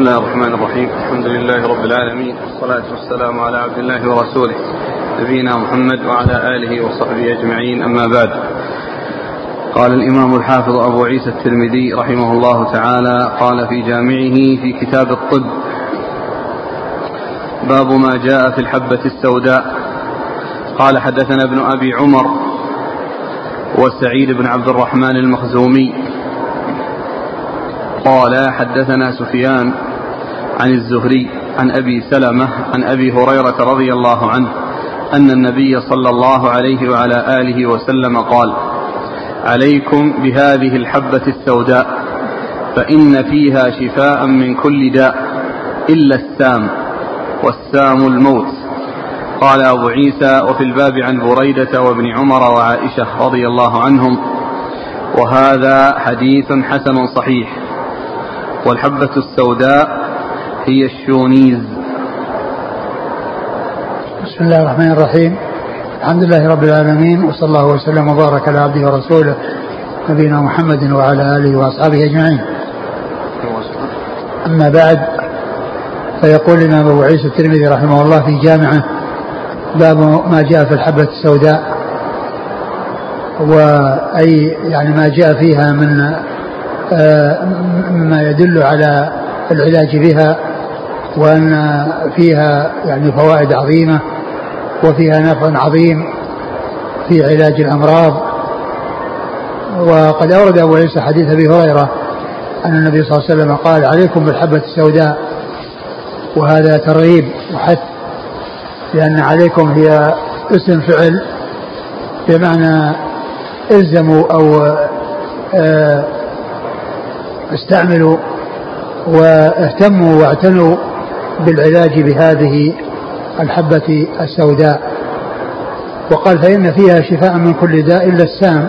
الله الرحمن الرحيم الحمد لله رب العالمين والصلاة والسلام على عبد الله ورسوله نبينا محمد وعلى آله وصحبه أجمعين أما بعد قال الإمام الحافظ أبو عيسى الترمذي رحمه الله تعالى قال في جامعه في كتاب الطب باب ما جاء في الحبة السوداء قال حدثنا ابن أبي عمر وسعيد بن عبد الرحمن المخزومي قال حدثنا سفيان عن الزهري عن أبي سلمة عن أبي هريرة رضي الله عنه أن النبي صلى الله عليه وعلى آله وسلم قال عليكم بهذه الحبة السوداء فإن فيها شفاء من كل داء إلا السام والسام الموت. قال أبو عيسى وفي الباب عن بريدة وابن عمر وعائشة رضي الله عنهم وهذا حديث حسن صحيح والحبة السوداء هي الشونيز بسم الله الرحمن الرحيم الحمد لله رب العالمين وصلى الله وسلم وبارك على عبده ورسوله نبينا محمد وعلى آله وأصحابه أجمعين. أما بعد فيقول الإمام أبو عيسى الترمذي رحمه الله في جامعه باب ما جاء في الحبة السوداء وأي يعني ما جاء فيها من مما يدل على العلاج بها وأن فيها يعني فوائد عظيمة وفيها نفع عظيم في علاج الأمراض. وقد أورد أبو عيسى حديث أبي هريرة أن النبي صلى الله عليه وسلم قال عليكم بالحبة السوداء وهذا ترغيب وحث لأن عليكم هي اسم فعل بمعنى إلزموا أو آه استعملوا واهتموا واعتنوا بالعلاج بهذه الحبة السوداء. وقال فإن فيها شفاء من كل داء إلا السام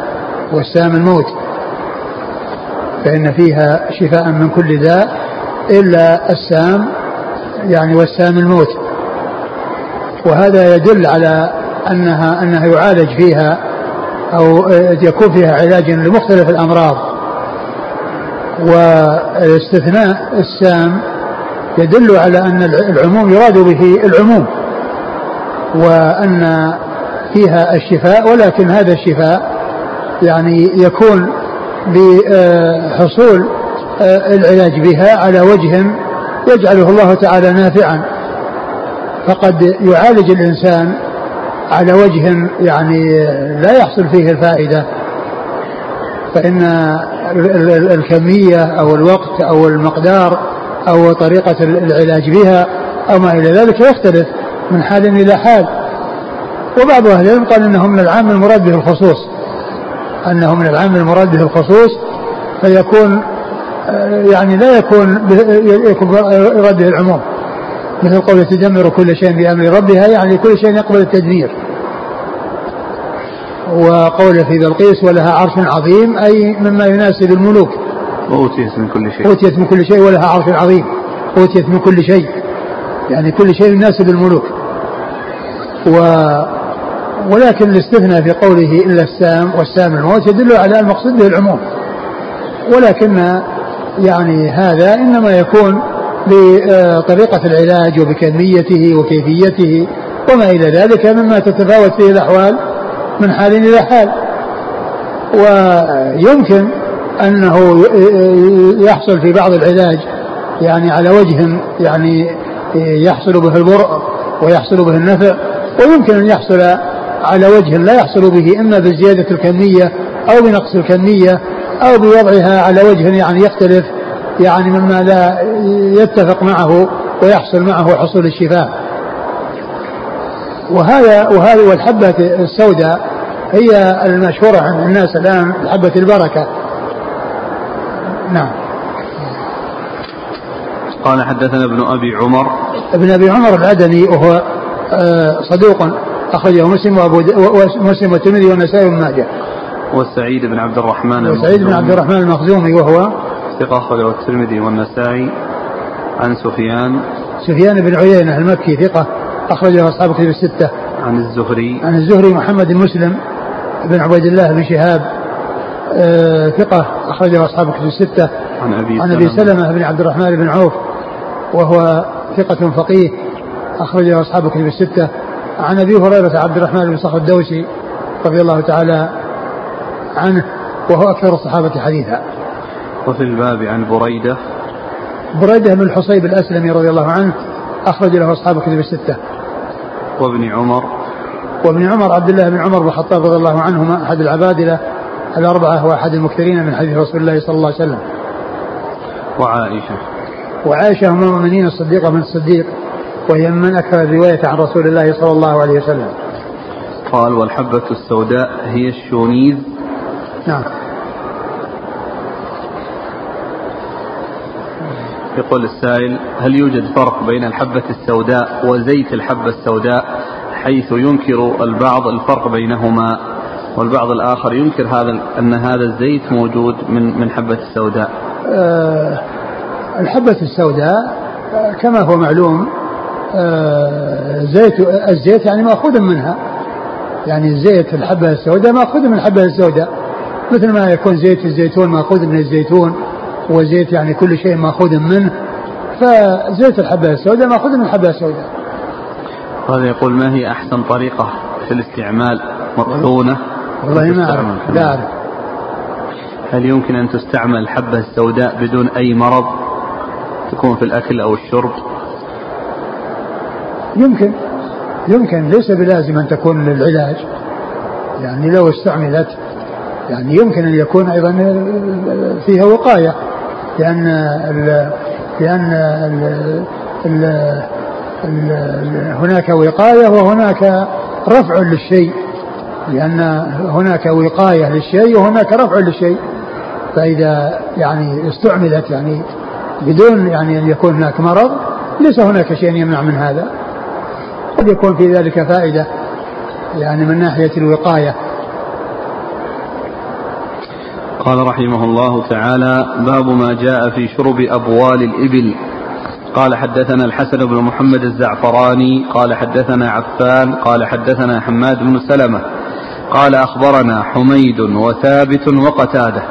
والسام الموت. فإن فيها شفاء من كل داء إلا السام يعني والسام الموت. وهذا يدل على أنها أنها يعالج فيها أو يكون فيها علاج لمختلف الأمراض. واستثناء السام يدل على أن العموم يراد به العموم وأن فيها الشفاء ولكن هذا الشفاء يعني يكون بحصول العلاج بها على وجه يجعله الله تعالى نافعا. فقد يعالج الإنسان على وجه يعني لا يحصل فيه الفائدة. فإن الكمية أو الوقت أو المقدار أو طريقة العلاج بها أو ما إلى ذلك يختلف من حال إلى حال. وبعض أهل العلم قال أنه من العام المراد به الخصوص. أنه من العام المراد به الخصوص فيكون يعني لا يكون يكون يراد به العموم. مثل قول تدمر كل شيء بأمر ربها يعني كل شيء يقبل التدمير. وقول في بلقيس ولها عرش عظيم أي مما يناسب الملوك. وأوتيت من كل شيء. أوتيت من كل شيء ولها عرش عظيم. أوتيت من كل شيء. يعني كل شيء يناسب الملوك. و ولكن الاستثناء في قوله إلا السام والسام الموت يدل على المقصود به العموم. ولكن يعني هذا إنما يكون بطريقة العلاج وبكميته وكيفيته وما إلى ذلك مما تتفاوت فيه الأحوال من حال إلى حال. ويمكن أنه يحصل في بعض العلاج يعني على وجه يعني يحصل به البرء ويحصل به النفع ويمكن أن يحصل على وجه لا يحصل به إما بزيادة الكمية أو بنقص الكمية أو بوضعها على وجه يعني يختلف يعني مما لا يتفق معه ويحصل معه حصول الشفاء. وهذا وهذه والحبة السوداء هي المشهورة عند الناس الآن حبة البركة. نعم. قال حدثنا ابن أبي عمر. ابن أبي عمر العدني وهو آه، صدوق أخرجه مسلم وأبو مسلم والترمذي والنسائي وابن ماجه. وسعيد بن عبد الرحمن وسعيد بن عبد الرحمن المخزومي وهو؟ ثقة أخرجه الترمذي والنسائي. عن سفيان. سفيان بن عيينة المكي ثقة أخرجه أصحاب كتب الستة. عن الزهري. عن الزهري محمد بن مسلم بن عبيد الله بن شهاب. ثقة أخرجه أصحاب كتب الستة. عن أبي عن أبي سلمة. بن عبد الرحمن بن عوف وهو ثقة فقيه أخرج له أصحاب كتب الستة. عن أبي هريرة عبد الرحمن بن صخر الدوسي رضي الله تعالى عنه وهو أكثر الصحابة حديثا. وفي الباب عن بريدة. بريدة بن الحصيب الأسلمي رضي الله عنه أخرج له أصحاب كتب الستة. وابن عمر. وابن عمر عبد الله بن عمر بن الخطاب رضي الله عنهما أحد العبادلة الأربعة وأحد المكثرين من حديث رسول الله صلى الله عليه وسلم. وعائشة. وعائشة أم المؤمنين الصديقة من الصديق وهي من أكثر الرواية عن رسول الله صلى الله عليه وسلم. قال والحبة السوداء هي الشونيز. نعم. يقول السائل هل يوجد فرق بين الحبة السوداء وزيت الحبة السوداء حيث ينكر البعض الفرق بينهما؟ والبعض الآخر ينكر هذا أن هذا الزيت موجود من من حبة السوداء. أه الحبة السوداء آه، كما هو معلوم أه زيت الزيت يعني مأخوذ منها. يعني زيت الحبة السوداء مأخوذ من الحبة السوداء. مثل ما يكون زيت الزيتون مأخوذ من الزيتون وزيت يعني كل شيء مأخوذ منه فزيت الحبة السوداء مأخوذ من الحبة السوداء. هذا يقول ما هي أحسن طريقة في الاستعمال؟ مطحونة والله ما أعرف. لا أعرف. هل يمكن أن تستعمل الحبة السوداء بدون أي مرض تكون في الأكل أو الشرب؟ يمكن. يمكن. ليس بلازم أن تكون للعلاج. يعني لو استعملت يعني يمكن أن يكون أيضا فيها وقاية. لأن ال لأن ال ال ال هناك وقاية وهناك رفع للشيء. لأن هناك وقاية للشيء وهناك رفع للشيء. فإذا يعني استعملت يعني بدون يعني أن يكون هناك مرض ليس هناك شيء يمنع من هذا. قد يكون في ذلك فائدة يعني من ناحية الوقاية. قال رحمه الله تعالى باب ما جاء في شرب أبوال الإبل. قال حدثنا الحسن بن محمد الزعفراني قال حدثنا عفان قال حدثنا حماد بن سلمة. قال أخبرنا حميد وثابت وقتادة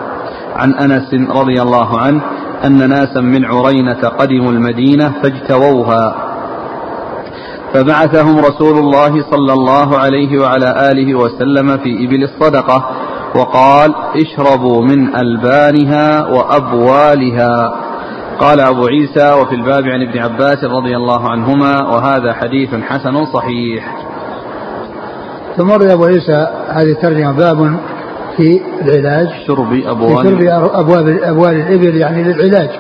عن أنس رضي الله عنه أن ناسا من عرينة قدموا المدينة فاجتووها. فبعثهم رسول الله صلى الله عليه وعلى آله وسلم في إبل الصدقة وقال اشربوا من ألبانها وأبوالها. قال أبو عيسى وفي الباب عن ابن عباس رضي الله عنهما وهذا حديث حسن صحيح. ثم ورد أبو عيسى هذه الترجمة باب في العلاج. شرب أبوال. شرب أبوال أبوال الإبل يعني للعلاج.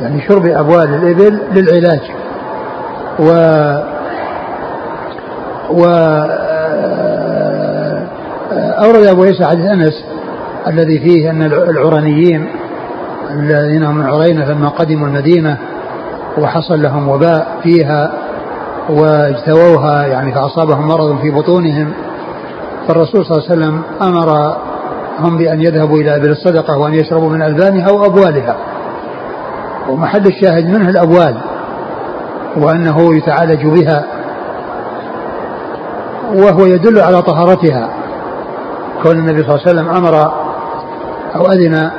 يعني شرب أبوال الإبل للعلاج. و و أورد أبو عيسى حديث أنس الذي فيه أن العرانيين الذين هم من عرينة لما قدموا المدينة وحصل لهم وباء فيها واجتووها يعني فأصابهم مرض في بطونهم فالرسول صلى الله عليه وسلم أمرهم بأن يذهبوا إلى أبل الصدقة وأن يشربوا من ألبانها وأبوالها ومحل الشاهد منه الأبوال وأنه يتعالج بها وهو يدل على طهارتها. كون النبي صلى الله عليه وسلم أمر أو أذن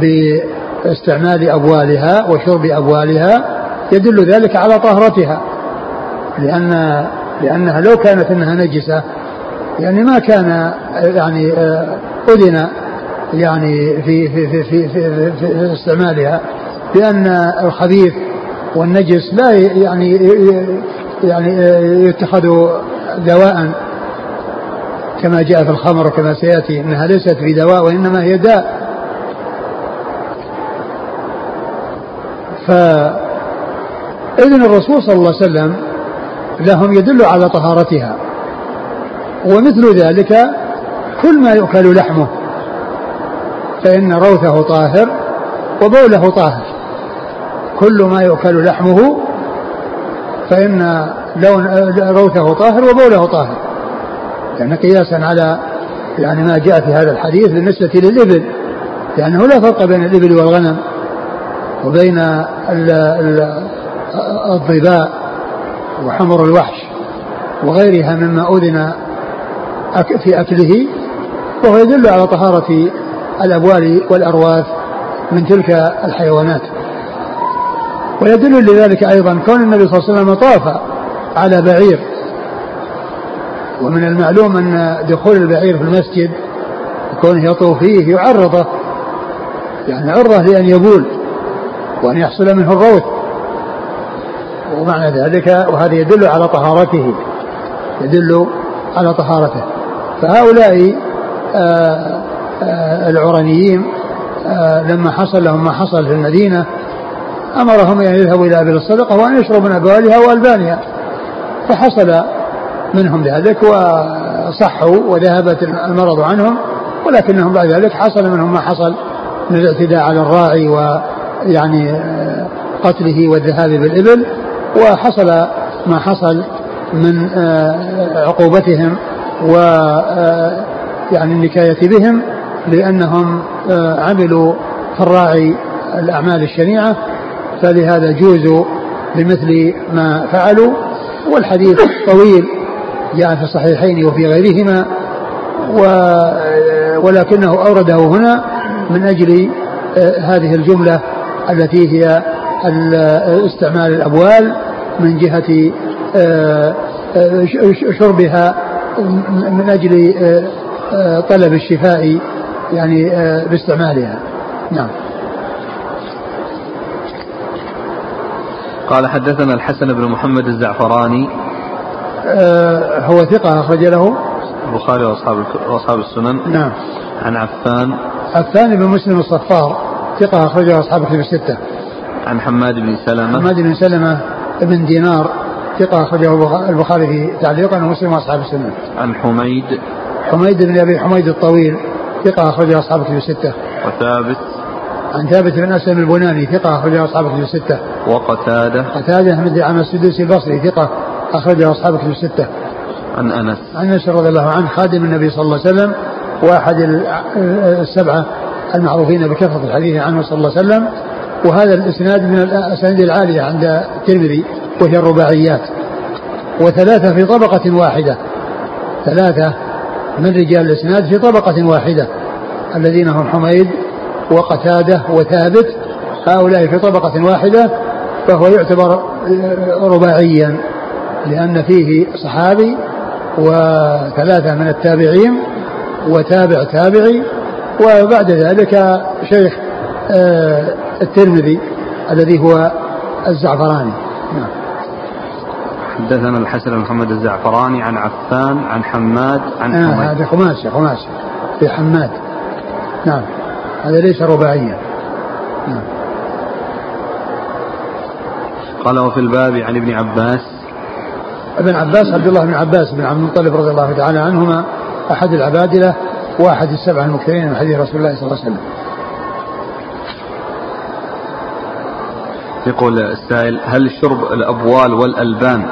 باستعمال أبوالها وشرب أبوالها يدل ذلك على طهرتها لأن لأنها لو كانت أنها نجسة يعني ما كان يعني آه، أذن يعني في في في في, في, في استعمالها لأن الخبيث والنجس لا يعني يعني آه، يتخذ دواء كما جاء في الخمر وكما سيأتي إنها ليست بدواء وإنما هي داء. فإذن الرسول صلى الله عليه وسلم لهم يدل على طهارتها. ومثل ذلك كل ما يؤكل لحمه. فإن روثه طاهر وبوله طاهر. كل ما يؤكل لحمه فإن لون روثه طاهر وبوله طاهر. يعني قياسا على يعني ما جاء في هذا الحديث بالنسبة للإبل. لأنه لا فرق بين الإبل والغنم وبين الضباء. وحمر الوحش وغيرها مما أذن في أكله وهو يدل على طهارة الأبوال والأرواث من تلك الحيوانات. ويدل لذلك أيضا كون النبي صلى الله عليه وسلم طاف على بعير ومن المعلوم أن دخول البعير في المسجد كونه يطوف فيه يعرضه يعني عرضة لأن يبول وأن يحصل منه الروث. ومعنى ذلك وهذا يدل على طهارته يدل على طهارته. فهؤلاء آه، آه، العرنيين آه، لما حصل لهم ما حصل في المدينة أمرهم أن يذهبوا إلى أبل الصدقة وأن يشربوا من أبوالها وألبانها. فحصل منهم ذلك وصحوا وذهبت المرض عنهم ولكنهم بعد ذلك حصل منهم ما حصل من الاعتداء على الراعي ويعني قتله والذهاب بالإبل. وحصل ما حصل من عقوبتهم و يعني النكاية بهم لأنهم عملوا في الراعي الأعمال الشنيعة. فلهذا جوزوا بمثل ما فعلوا. والحديث طويل جاء في الصحيحين وفي غيرهما. ولكنه أورده هنا من أجل هذه الجملة التي هي استعمال الأبوال من جهة شربها من أجل طلب الشفاء يعني باستعمالها. نعم. قال حدثنا الحسن بن محمد الزعفراني. آه هو ثقة أخرج له؟ البخاري وأصحاب وأصحاب السنن. نعم. عن عفان. عفان بن مسلم الصفار ثقة أخرجه أصحاب الكتب الستة. عن حماد بن سلمة. حماد بن سلمة بن دينار ثقة أخرجه البخاري في تعليقا ومسلم وأصحاب السنن عن حميد. حميد بن أبي حميد الطويل ثقة أخرجه أصحاب الكتب الستة. وثابت. عن ثابت بن أسلم البناني ثقة أخرجه أصحاب الكتب الستة. وقتادة. قتادة بن دعامة السدوسي البصري ثقة أخرجه أصحاب الكتب الستة. عن أنس. عن أنس رضي الله عنه خادم النبي صلى الله عليه وسلم وأحد السبعة المعروفين بكثرة الحديث عنه صلى الله عليه وسلم. وهذا الإسناد من الأسانيد العالية عند الترمذي وهي الرباعيات. وثلاثة في طبقة واحدة. ثلاثة من رجال الإسناد في طبقة واحدة. الذين هم حميد وقتادة وثابت. هؤلاء في طبقة واحدة فهو يعتبر رباعيا لأن فيه صحابي وثلاثة من التابعين وتابع تابعي وبعد ذلك شيخ آه، الترمذي الذي هو الزعفراني. نعم. حدثنا الحسن بن محمد الزعفراني عن عفان عن حماد عن آه هذا خماسي خماسي. في حماد. نعم. هذا ليس رباعيا. نعم. قال وفي الباب عن ابن عباس. ابن عباس عبد الله بن عباس بن عبد المطلب رضي الله تعالى عنهما أحد العبادلة وأحد السبع المكثرين من حديث رسول الله صلى الله عليه وسلم. يقول السائل هل شرب الأبوال والألبان؟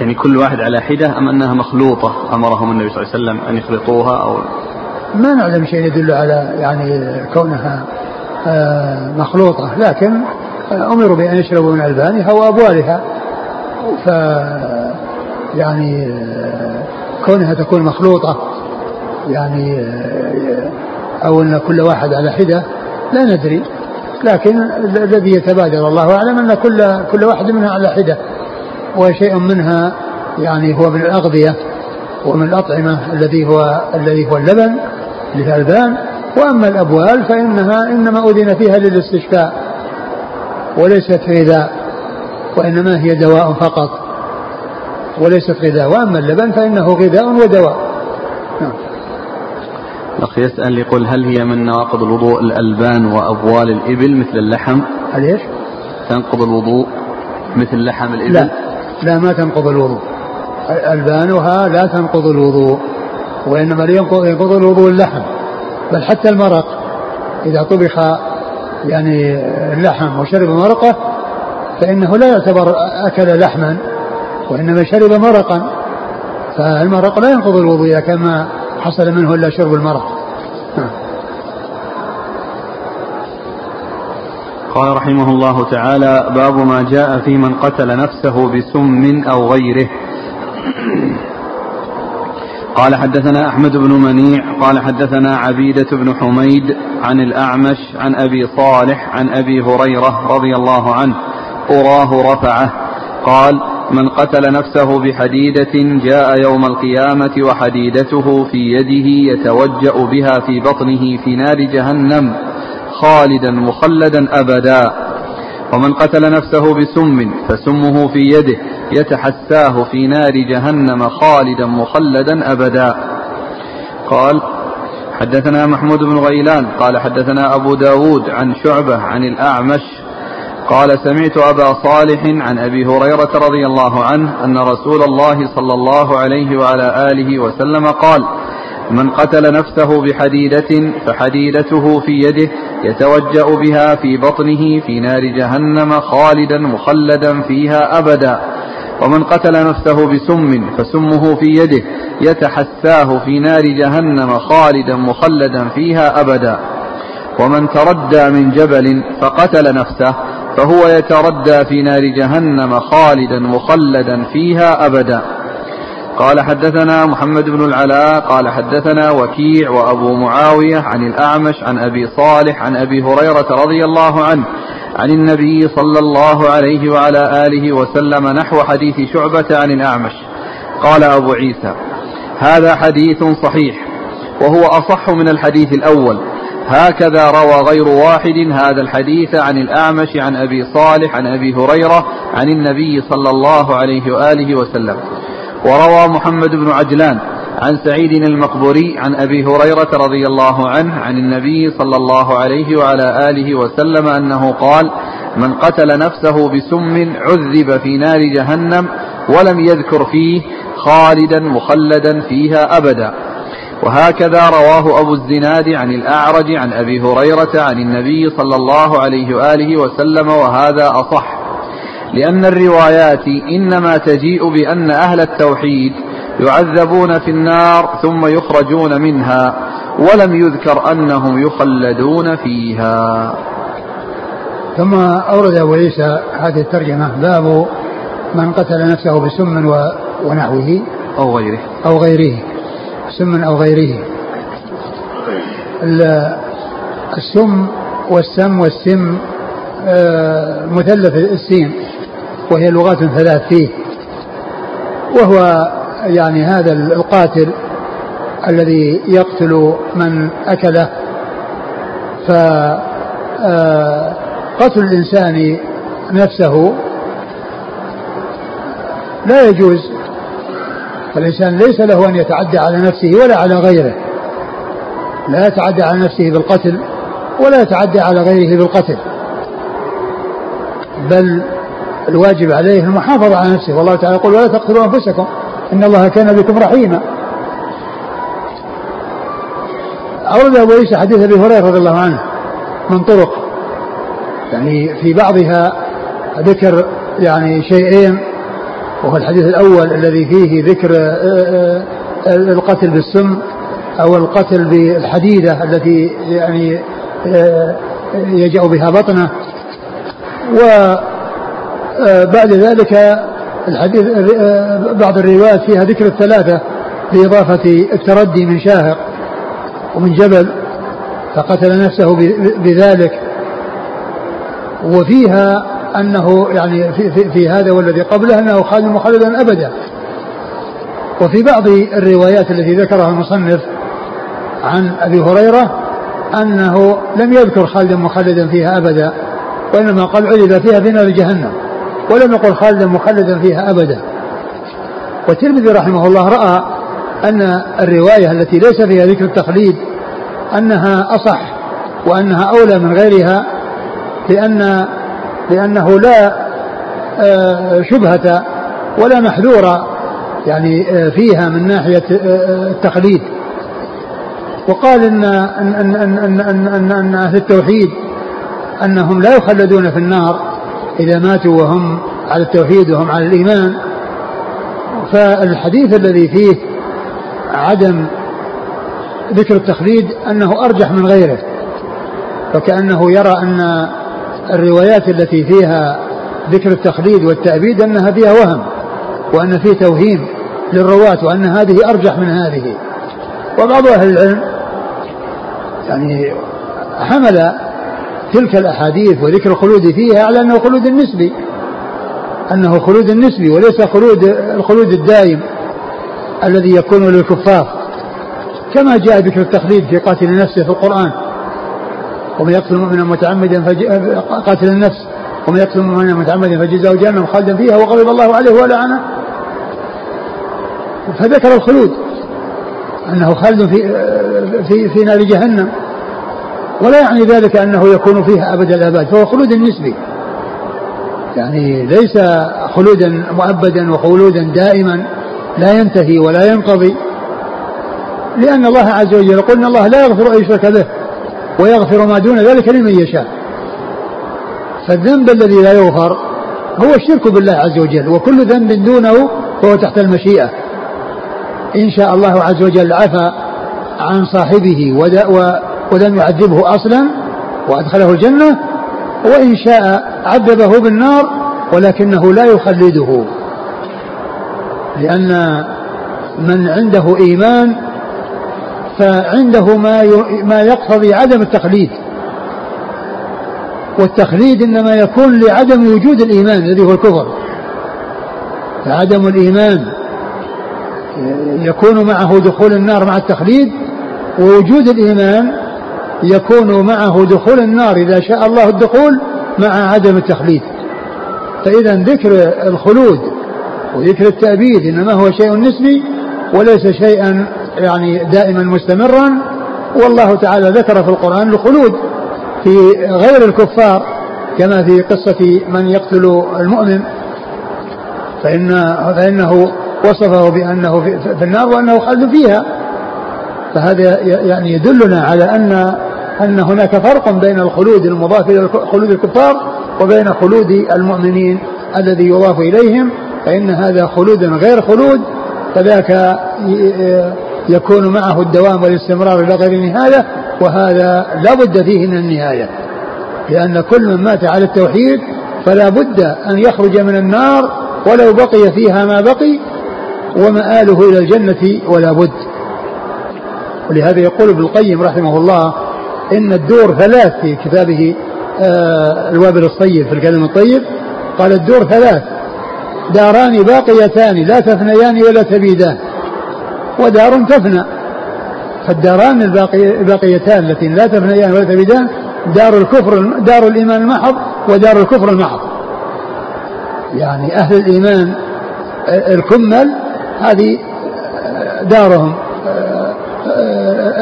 يعني كل واحد على حدة أم أنها مخلوطة أمرهم النبي صلى الله عليه وسلم أن يخلطوها أو ما نعلم شيء يدل على يعني كونها آه، مخلوطة لكن أمروا بأن يشربوا من ألبانها وأبوالها. ف يعني آه، كونها تكون مخلوطة يعني آه، أو أن كل واحد على حدة لا ندري. لكن الذي يتبادر الله أعلم أن كل كل واحد منها على حدة وشيء منها يعني هو من الأغذية ومن الأطعمة الذي هو الذي هو اللبن للألبان وأما الأبوال فإنها إنما أذن فيها للاستشفاء وليست غذاء وإنما هي دواء فقط وليست غذاء وأما اللبن فإنه غذاء ودواء نعم. الأخ يسأل يقول هل هي من نواقض الوضوء الألبان وأبوال الإبل مثل اللحم؟ هل إيش؟ تنقض الوضوء مثل لحم الإبل؟ لا لا ما تنقض الوضوء ألبانها لا تنقض الوضوء وإنما ينقض الوضوء اللحم بل حتى المرق إذا طبخ يعني اللحم وشرب مرقه فإنه لا يعتبر أكل لحما وإنما شرب مرقا فالمرق لا ينقض الوضوء كما حصل منه إلا شرب المرق قال رحمه الله تعالى باب ما جاء في من قتل نفسه بسم أو غيره. قال حدثنا أحمد بن منيع قال حدثنا عبيدة بن حميد عن الأعمش عن أبي صالح عن أبي هريرة رضي الله عنه أراه رفعه قال من قتل نفسه بحديدة جاء يوم القيامة وحديدته في يده يتوجأ بها في بطنه في نار جهنم خالدا مخلدا أبدا. ومن قتل نفسه بسم فسمه في يده يتحساه في نار جهنم خالدا مخلدا أبدا. قال حدثنا محمود بن غيلان قال حدثنا أبو داود عن شعبة عن الأعمش قال سمعت أبا صالح عن أبي هريرة رضي الله عنه أن رسول الله صلى الله عليه وعلى آله وسلم قال من قتل نفسه بحديدة فحديدته في يده يتوجأ بها في بطنه في نار جهنم خالدا مخلدا فيها أبدا. ومن قتل نفسه بسم فسمه في يده يتحساه في نار جهنم خالدا مخلدا فيها أبدا. ومن تردى من جبل فقتل نفسه فهو يتردى في نار جهنم خالدا مخلدا فيها أبدا. قال حدثنا محمد بن العلاء قال حدثنا وكيع وأبو معاوية عن الأعمش عن أبي صالح عن أبي هريرة رضي الله عنه عن النبي صلى الله عليه وعلى آله وسلم نحو حديث شعبة عن الأعمش. قال أبو عيسى هذا حديث صحيح وهو أصح من الحديث الأول هكذا روى غير واحد هذا الحديث عن الأعمش عن أبي صالح عن أبي هريرة عن النبي صلى الله عليه وآله وسلم. وروى محمد بن عجلان عن سعيد المقبوري عن أبي هريرة رضي الله عنه عن النبي صلى الله عليه وعلى آله وسلم أنه قال من قتل نفسه بسم عذب في نار جهنم ولم يذكر فيه خالدا مخلدا فيها أبدا. وهكذا رواه أبو الزناد عن الأعرج عن أبي هريرة عن النبي صلى الله عليه وآله وسلم وهذا أصح. لأن الروايات إنما تجيء بأن أهل التوحيد يعذبون في النار ثم يخرجون منها ولم يذكر أنهم يخلدون فيها. ثم أورد أبو عيسى هذه الترجمة باب من قتل نفسه بسم ونحوه أو غيره. أو غيره. سم أو غيره. السم والسم والسم آه، مثلث السين وهي لغات ثلاث فيه. وهو يعني هذا القاتل الذي يقتل من أكله. فقتل آه، الإنسان نفسه لا يجوز فالإنسان ليس له أن يتعدى على نفسه ولا على غيره. لا يتعدى على نفسه بالقتل ولا يتعدى على غيره بالقتل. بل الواجب عليه المحافظة على نفسه. والله تعالى يقول ولا تقتلوا أنفسكم إن الله كان بكم رحيما. أورد أبو عيسى حديث أبي هريرة رضي الله عنه من طرق. يعني في بعضها ذكر يعني شيئين وهو الحديث الأول الذي فيه ذكر آه، آه، القتل بالسم أو القتل بالحديدة التي يعني آه، يجأ بها بطنه. وبعد ذلك الحديث بعض الروايات فيها ذكر الثلاثة بإضافة التردي من شاهق ومن جبل فقتل نفسه بذلك. وفيها أنه يعني في, في, في هذا والذي قبله أنه خالد مخلدا أبدا. وفي بعض الروايات التي ذكرها المصنف عن أبي هريرة أنه لم يذكر خالدا مخلدا فيها أبدا وإنما قال عذب فيها في نار جهنم ولم يقل خالدا مخلدا فيها أبدا. والترمذي رحمه الله رأى أن الرواية التي ليس فيها ذكر التخليد أنها أصح وأنها أولى من غيرها لأن لأنه لا آه، شبهة ولا محذور يعني آه، فيها من ناحية آه، التقليد. وقال إن أن أن أن أن, أن, أن أهل التوحيد أنهم لا يخلدون في النار إذا ماتوا وهم على التوحيد وهم على الإيمان. فالحديث الذي فيه عدم ذكر التخليد أنه أرجح من غيره فكأنه يرى أن الروايات التي فيها ذكر التخليد والتأبيد أنها فيها وهم وأن فيه توهيم للرواة وأن هذه أرجح من هذه. وبعض أهل العلم يعني حمل تلك الأحاديث وذكر الخلود فيها على أنه خلود نسبي أنه خلود نسبي وليس خلود الخلود الدائم الذي يكون للكفار. كما جاء ذكر التخليد في قاتل نفسه في القرآن. ومن يقتل مؤمنا متعمدا قاتل النفس. ومن يقتل مؤمنا متعمدا فجزاؤه جهنم خالدا فيها وغضب الله عليه ولعنه. فذكر الخلود أنه خالد في في في نار جهنم. ولا يعني ذلك أنه يكون فيها أبد الاباد فهو خلود نسبي. يعني ليس خلودا مؤبدا وخلودا دائما لا ينتهي ولا ينقضي. لأن الله عز وجل إن الله لا يغفر أن يشرك به. ويغفر ما دون ذلك لمن يشاء. فالذنب الذي لا يغفر هو الشرك بالله عز وجل وكل ذنب دونه فهو تحت المشيئة. إن شاء الله عز وجل عفى عن صاحبه ولم يعذبه أصلا وأدخله الجنة وإن شاء عذبه بالنار ولكنه لا يخلده. لأن من عنده إيمان فعنده ما ما يقتضي عدم التقليد والتخليد إنما يكون لعدم وجود الإيمان الذي هو الكفر. فعدم الإيمان يكون معه دخول النار مع التخليد ووجود الإيمان يكون معه دخول النار إذا شاء الله الدخول مع عدم التخليد. فإذا ذكر الخلود وذكر التأبيد إنما هو شيء نسبي وليس شيئا يعني دائما مستمرا والله تعالى ذكر في القرآن الخلود في غير الكفار كما في قصة من يقتل المؤمن. فإن فإنه وصفه بأنه في النار وأنه خالد فيها. فهذا يعني يدلنا على أن أن هناك فرق بين الخلود المضاف إلى خلود الكفار وبين خلود المؤمنين الذي يضاف إليهم. فإن هذا خلود غير خلود فذاك يكون معه الدوام والاستمرار إلى غير نهاية وهذا لا بد فيه من النهاية. لأن كل من مات على التوحيد فلا بد أن يخرج من النار ولو بقي فيها ما بقي ومآله إلى الجنة ولا بد. ولهذا يقول ابن القيم رحمه الله إن الدور ثلاث في كتابه آه الوابل الصيب في الكلام الطيب. قال الدور ثلاث داران باقيتان لا تفنيان ولا تبيدان. ودار تفنى. فالداران الباقي الباقيتان التي لا تفنيان ولا تبيدان دار الكفر دار الإيمان المحض ودار الكفر المحض. يعني أهل الإيمان الكمل هذه دارهم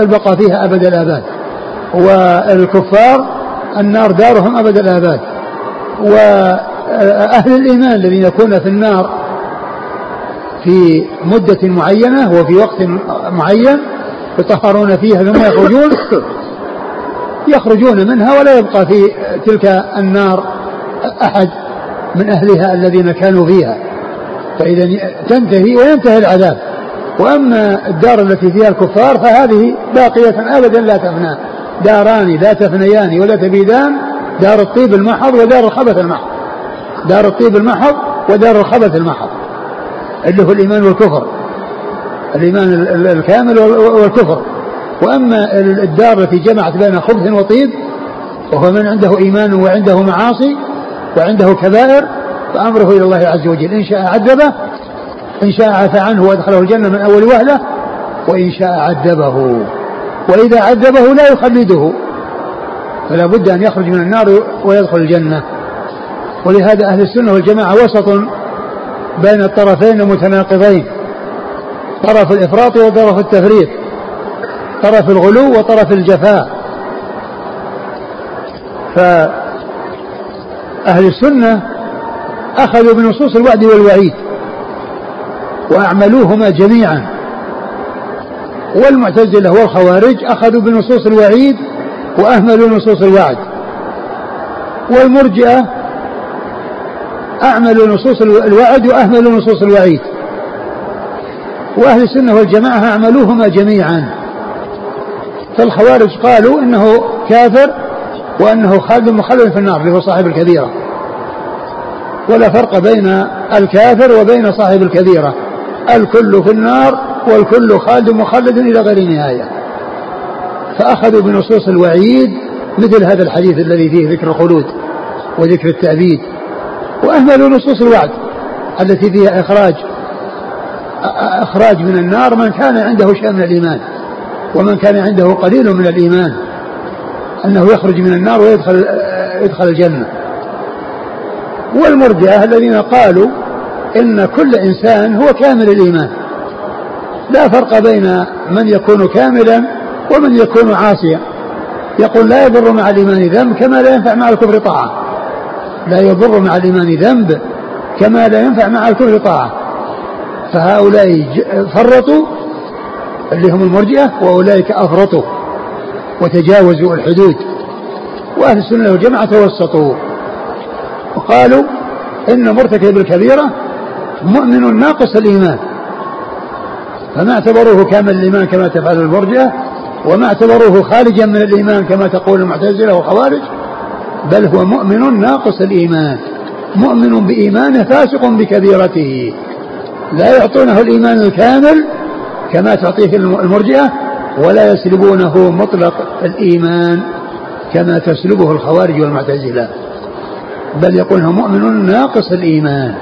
البقاء فيها أبد الآباد. والكفار النار دارهم أبد الآباد. وأهل الإيمان الذين يكون في النار في مدة معينة وفي وقت معين يطهرون فيها ثم يخرجون؟ يخرجون منها ولا يبقى في تلك النار أحد من أهلها الذين كانوا فيها. فإذا تنتهي وينتهي العذاب. وأما الدار التي فيها الكفار فهذه باقية أبدا لا تفنى. داران لا تفنيان ولا تبيدان دار الطيب المحض ودار الخبث المحض. دار الطيب المحض ودار الخبث المحض. اللي هو الإيمان والكفر. الإيمان الكامل والكفر. وأما الدار التي جمعت بين خبث وطيب وهو من عنده إيمان وعنده معاصي وعنده كبائر فأمره إلى الله عز وجل. إن شاء عذبه إن شاء عفى عنه وأدخله الجنة من أول وهلة وإن شاء عذبه. وإذا عذبه لا يخلده. فلا بد أن يخرج من النار ويدخل الجنة. ولهذا أهل السنة والجماعة وسط بين الطرفين المتناقضين. طرف الإفراط وطرف التفريط. طرف الغلو وطرف الجفاء. فأهل السنة أخذوا بنصوص الوعد والوعيد وأعملوهما جميعا. والمعتزلة والخوارج أخذوا بنصوص الوعيد وأهملوا نصوص الوعد. والمرجئة أعملوا نصوص الوعد وأهملوا نصوص الوعيد. وأهل السنة والجماعة أعملوهما جميعا. فالخوارج قالوا إنه كافر وأنه خالد مخلد في النار اللي هو صاحب الكبيرة. ولا فرق بين الكافر وبين صاحب الكبيرة. الكل في النار والكل خالد مخلد إلى غير نهاية. فأخذوا بنصوص الوعيد مثل هذا الحديث الذي فيه ذكر الخلود وذكر التأبيد وأهملوا نصوص الوعد التي فيها إخراج إخراج من النار من كان عنده شيء من الإيمان ومن كان عنده قليل من الإيمان أنه يخرج من النار ويدخل يدخل الجنة. والمرجئة الذين قالوا إن كل إنسان هو كامل الإيمان. لا فرق بين من يكون كاملا ومن يكون عاصيا. يقول لا يضر مع الإيمان ذنب كما لا ينفع مع الكفر طاعة. لا يضر مع الإيمان ذنب كما لا ينفع مع الكفر طاعة. فهؤلاء فرطوا اللي هم المرجئة وأولئك أفرطوا وتجاوزوا الحدود. وأهل السنة والجماعة توسطوا. وقالوا إن مرتكب الكبيرة مؤمن ناقص الإيمان. فما اعتبروه كامل الإيمان كما تفعل المرجئة وما اعتبروه خارجا من الإيمان كما تقول المعتزلة والخوارج بل هو مؤمن ناقص الإيمان. مؤمن بإيمانه فاسق بكبيرته. لا يعطونه الإيمان الكامل كما تعطيه المرجئة ولا يسلبونه مطلق الإيمان كما تسلبه الخوارج والمعتزلة. بل يقول مؤمن ناقص الإيمان.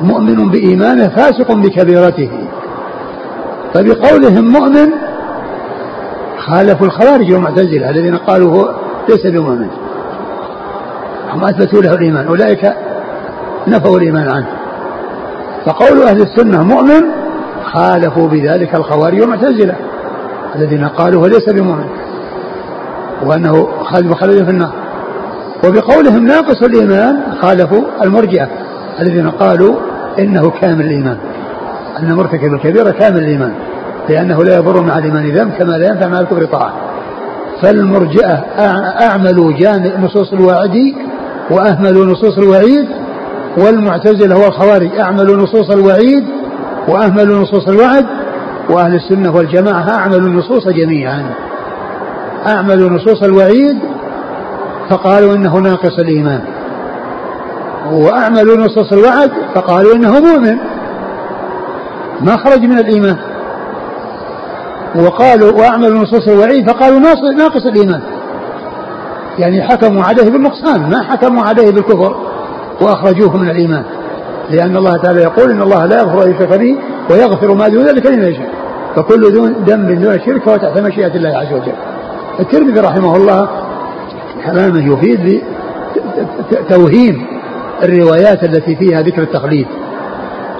مؤمن بإيمانه فاسق بكبيرته. فبقولهم مؤمن خالفوا الخوارج والمعتزلة الذين قالوا هو ليس بمؤمن. هم أثبتوا له الإيمان أولئك نفوا الإيمان عنه. فقول أهل السنة مؤمن خالفوا بذلك الخوارج والمعتزلة الذين قالوا هو ليس بمؤمن. وأنه خالد خالد في النار. وبقولهم ناقص الإيمان خالفوا المرجئة الذين قالوا إنه كامل الإيمان. أن مرتكب الكبيرة كامل الإيمان لأنه لا يضر مع الإيمان ذنب كما لا ينفع مع الكفر طاعة. فالمرجئة أعملوا جانب نصوص الوعد وأهملوا نصوص الوعيد والمعتزلة والخوارج أعملوا نصوص الوعيد وأهملوا نصوص الوعد وأهل السنة والجماعة أعملوا النصوص جميعا. أعملوا نصوص الوعيد فقالوا إنه ناقص الإيمان. وأعملوا نصوص الوعد فقالوا إنه مؤمن. ما خرج من الإيمان. وقالوا وأعملوا نصوص الوعيد فقالوا ناقص الإيمان. يعني حكموا عليه بالنقصان ما حكموا عليه بالكفر وأخرجوه من الإيمان. لأن الله تعالى يقول إن الله لا يغفر أن يشرك به ويغفر ما دون ذلك لمن يشاء. فكل دون ذنب دون الشرك فهو تحت مشيئة الله عز وجل. الترمذي رحمه الله كلامه يفيد توهيم الروايات التي فيها ذكر التقليد.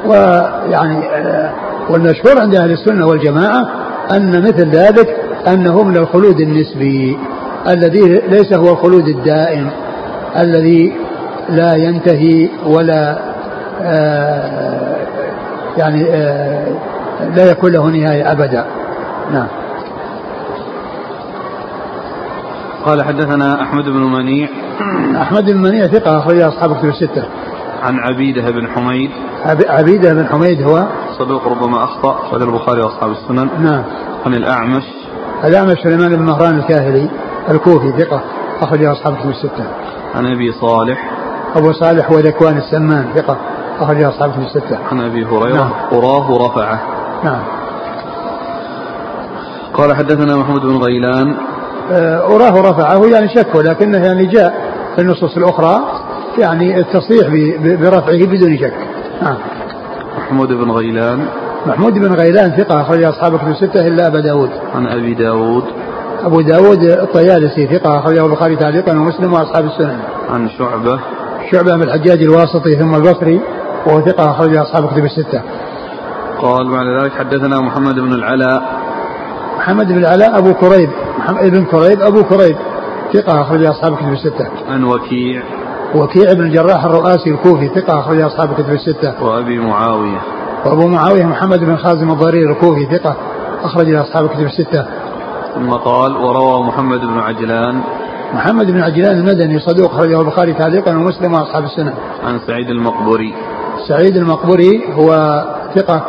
ويعني آه، والمشهور عند أهل السنة والجماعة أن مثل ذلك انه من الخلود النسبي الذي ليس هو الخلود الدائم الذي لا ينتهي ولا آه يعني آه لا يكون له نهاية أبدا. نعم. قال حدثنا أحمد بن منيع. أحمد بن منيع ثقة اخرج أصحاب كتب الستة. عن عبيدة بن حميد. عبيدة بن حميد هو؟ صدوق ربما أخطأ اخرج البخاري وأصحاب السنن. نعم. عن الأعمش. الأعمش سليمان بن مهران الكاهلي الكوفي ثقة أخرج أصحاب كتب الستة. عن أبي صالح. أبو صالح وذكوان السمان ثقة أخرج أصحاب كتب الستة. عن أبي هريرة. نعم. قراه رفعه نعم. قال حدثنا محمود بن غيلان. آه، أراه رفعه يعني شك ولكنه يعني جاء في النصوص الأخرى. يعني التصريح برفعه بدون شك. نعم. محمود بن غيلان. محمود بن غيلان ثقة أخرج أصحاب كتب الستة إلا أبا داود. عن أبي داود. أبو داود الطيالسي ثقة أخرجه البخاري تعليقا ومسلم وأصحاب السنن. عن شعبة. شعبة بن الحجاج الواسطي ثم البصري وهو ثقة أخرج أصحاب كتب الستة. قال بعد ذلك حدثنا محمد بن العلاء. محمد بن العلاء أبو كريب. محمد بن كريب أبو كريب ثقة أخرج أصحاب الكتب الستة. عن وكيع. وكيع بن الجراح الرؤاسي الكوفي ثقة أخرج أصحاب الكتب الستة. وأبي معاوية. وأبو معاوية محمد بن خازم الضرير الكوفي ثقة أخرج أصحاب الكتب الستة. ثم قال وروى محمد بن عجلان محمد بن عجلان المدني صدوق أخرجه البخاري تعليقا ومسلم وأصحاب السنة. عن سعيد المقبري. سعيد المقبري هو ثقة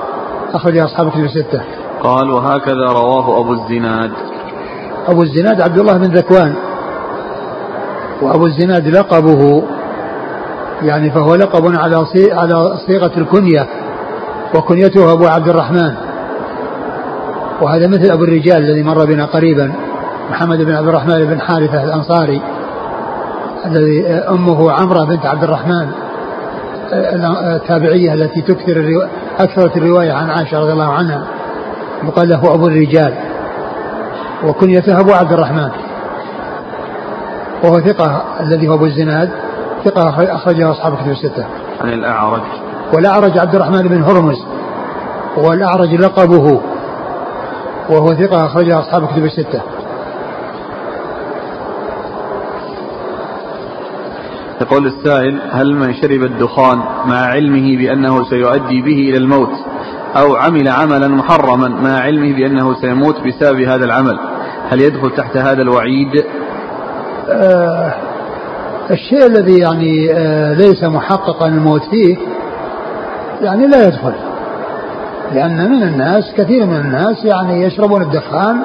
أخرج أصحاب الكتب الستة. قال وهكذا رواه أبو الزناد أبو الزناد عبد الله بن ذكوان وأبو الزناد لقبه يعني فهو لقب على على صيغة الكنية وكنيته أبو عبد الرحمن. وهذا مثل أبو الرجال الذي مر بنا قريبا محمد بن عبد الرحمن بن حارثة الأنصاري الذي أمه عمرة بنت عبد الرحمن التابعية التي تكثر أكثرت الرواية عن عائشة رضي الله عنها وقال له أبو الرجال. وكنيته أبو عبد الرحمن. وهو ثقة الذي هو أبو الزناد ثقة أخرجه أصحاب كتب الستة. عن الأعرج. والأعرج عبد الرحمن بن هرمز والأعرج لقبه وهو ثقة أخرجه أصحاب كتب الستة. يقول السائل هل من شرب الدخان مع علمه بأنه سيؤدي به إلى الموت؟ أو عمل عملا محرما مع علمه بأنه سيموت بسبب هذا العمل؟ هل يدخل تحت هذا الوعيد؟ الشيء الذي يعني آه ليس محققا الموت فيه يعني لا يدخل لأن من الناس كثير من الناس يعني يشربون الدخان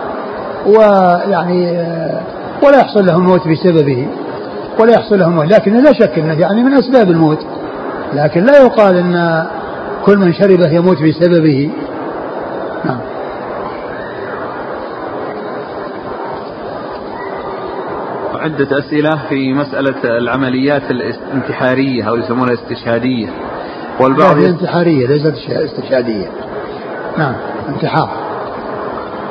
ويعني آه ولا يحصل لهم موت بسببه ولا يحصل لهم موت لكن لا شك إنه يعني من أسباب الموت لكن لا يقال إن كل من شربه يموت بسببه. نعم. عدة أسئلة في مسألة العمليات الانتحارية أو يسمونها الاستشهادية والبعض لا انتحارية ليست استشهادية نعم انتحار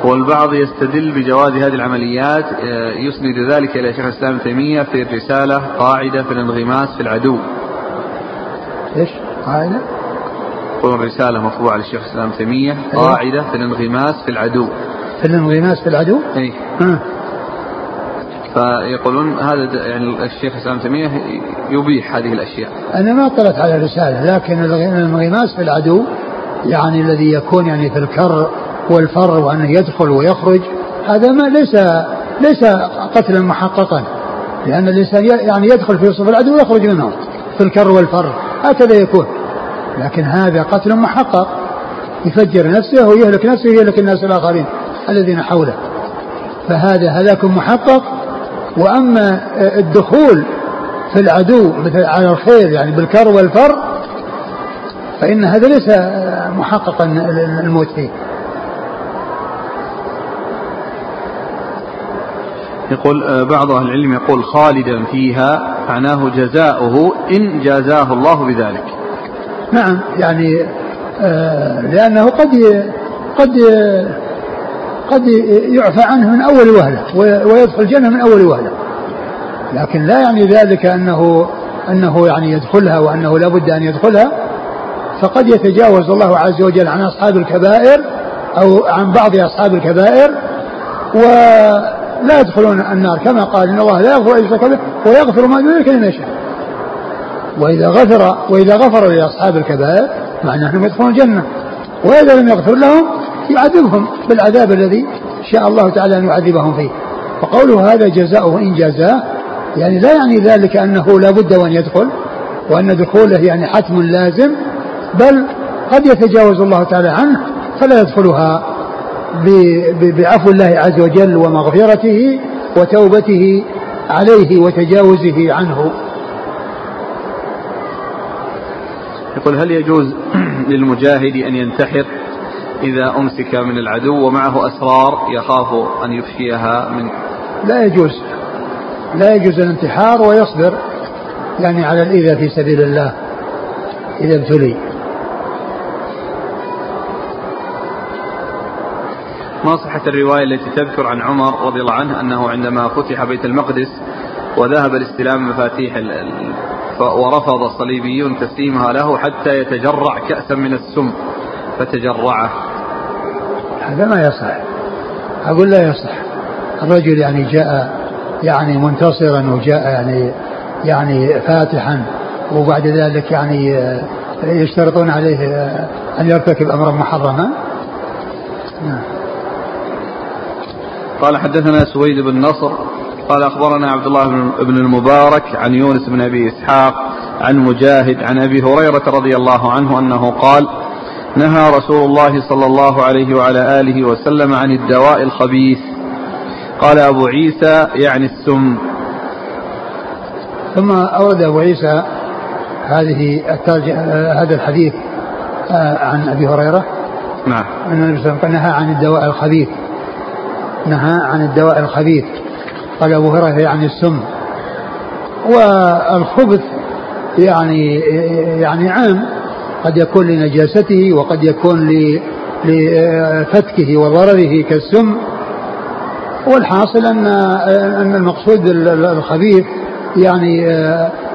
والبعض يستدل بجواز هذه العمليات آه، يسند ذلك إلى شيخ الإسلام تيمية في الرسالة قاعدة في الانغماس في العدو إيش قاعدة؟ يقول رسالة مطبوعة للشيخ الإسلام تيمية. قاعدة في الانغماس في العدو في الانغماس في العدو؟ اي. فيقولون هذا يعني الشيخ الإسلام تيمية يبيح هذه الأشياء. أنا ما اطلعت على الرسالة لكن الانغماس في العدو يعني الذي يكون يعني في الكر والفر وأنه يدخل ويخرج هذا ما ليس ليس قتلا محققا لأن الإنسان يعني يدخل في صف العدو ويخرج منه في الكر والفر هكذا يكون لكن هذا قتل محقق يفجر نفسه ويهلك نفسه ويهلك الناس الآخرين الذين حوله فهذا هلاك محقق وأما الدخول في العدو مثل على الخير يعني بالكر والفر فإن هذا ليس محققا الموت فيه يقول آه، بعض أهل العلم يقول خالدا فيها معناه جزاؤه إن جازاه الله بذلك. نعم يعني آه لأنه قد قد قد يعفى عنه من أول وهلة ويدخل الجنة من أول وهلة لكن لا يعني ذلك أنه أنه يعني يدخلها وأنه لا بد أن يدخلها فقد يتجاوز الله عز وجل عن أصحاب الكبائر أو عن بعض أصحاب الكبائر و لا يدخلون النار كما قال إن الله لا يغفر أن يشرك به ويغفر ما دون ذلك لمن يشاء. وإذا غفر وإذا غفر لأصحاب الكبائر معناه أنهم يدخلون الجنة. وإذا لم يغفر لهم يعذبهم بالعذاب الذي شاء الله تعالى أن يعذبهم فيه. فقوله هذا جزاؤه ان جازاه يعني لا يعني ذلك أنه لا بد وأن يدخل وأن دخوله يعني حتم لازم بل قد يتجاوز الله تعالى عنه فلا يدخلها بعفو الله عز وجل ومغفرته وتوبته عليه وتجاوزه عنه يقول هل يجوز للمجاهد أن ينتحر إذا أمسك من العدو ومعه أسرار يخاف أن يفشيها من لا يجوز. لا يجوز الانتحار ويصبر. يعني على الإذى في سبيل الله إذا ابتلي. ما صحة الرواية التي تذكر عن عمر رضي الله عنه أنه عندما فتح بيت المقدس وذهب لاستلام مفاتيح ورفض الصليبيون تسليمها له حتى يتجرع كأسا من السم فتجرعه. هذا ما يصح. أقول لا يصح. الرجل يعني جاء يعني منتصرا وجاء يعني يعني فاتحا وبعد ذلك يعني يشترطون عليه أن يرتكب أمرا محرما. نعم. قال حدثنا سويد بن نصر قال أخبرنا عبد الله بن المبارك عن يونس بن أبي إسحاق عن مجاهد عن أبي هريرة رضي الله عنه أنه قال نهى رسول الله صلى الله عليه وعلى آله وسلم عن الدواء الخبيث. قال أبو عيسى يعني السم. ثم أورد أبو عيسى هذه هذا الحديث آه، عن أبي هريرة. نعم. أن النبي صلى الله عليه وسلم نهى عن الدواء الخبيث. نهى عن الدواء الخبيث. قال أبو هريرة يعني السم. والخبث يعني يعني عام. قد يكون لنجاسته وقد يكون لفتكه وضرره كالسم. والحاصل أن أن المقصود الخبيث يعني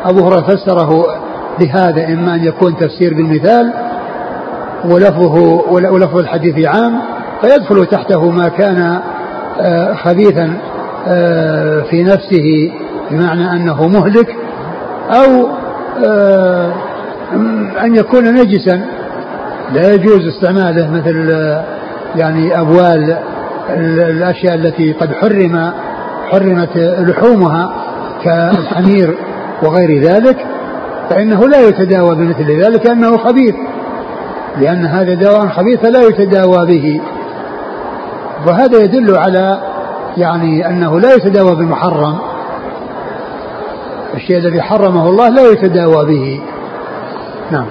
أبو هريرة فسره بهذا إما أن يكون تفسير بالمثال ولفظه ولفظ الحديث عام فيدخل تحته ما كان آه، خبيثا آه، في نفسه بمعنى أنه مهلك أو أن يكون نجسا. لا يجوز استعماله مثل يعني أبوال الأشياء التي قد حرم حرمت لحومها كالحمير وغير ذلك فإنه لا يتداوى بمثل ذلك لأنه خبيث. لأن هذا دواء خبيث فلا يتداوى به. وهذا يدل على يعني أنه لا يتداوى بالمحرم الشيء الذي حرمه الله لا يتداوى به. نعم.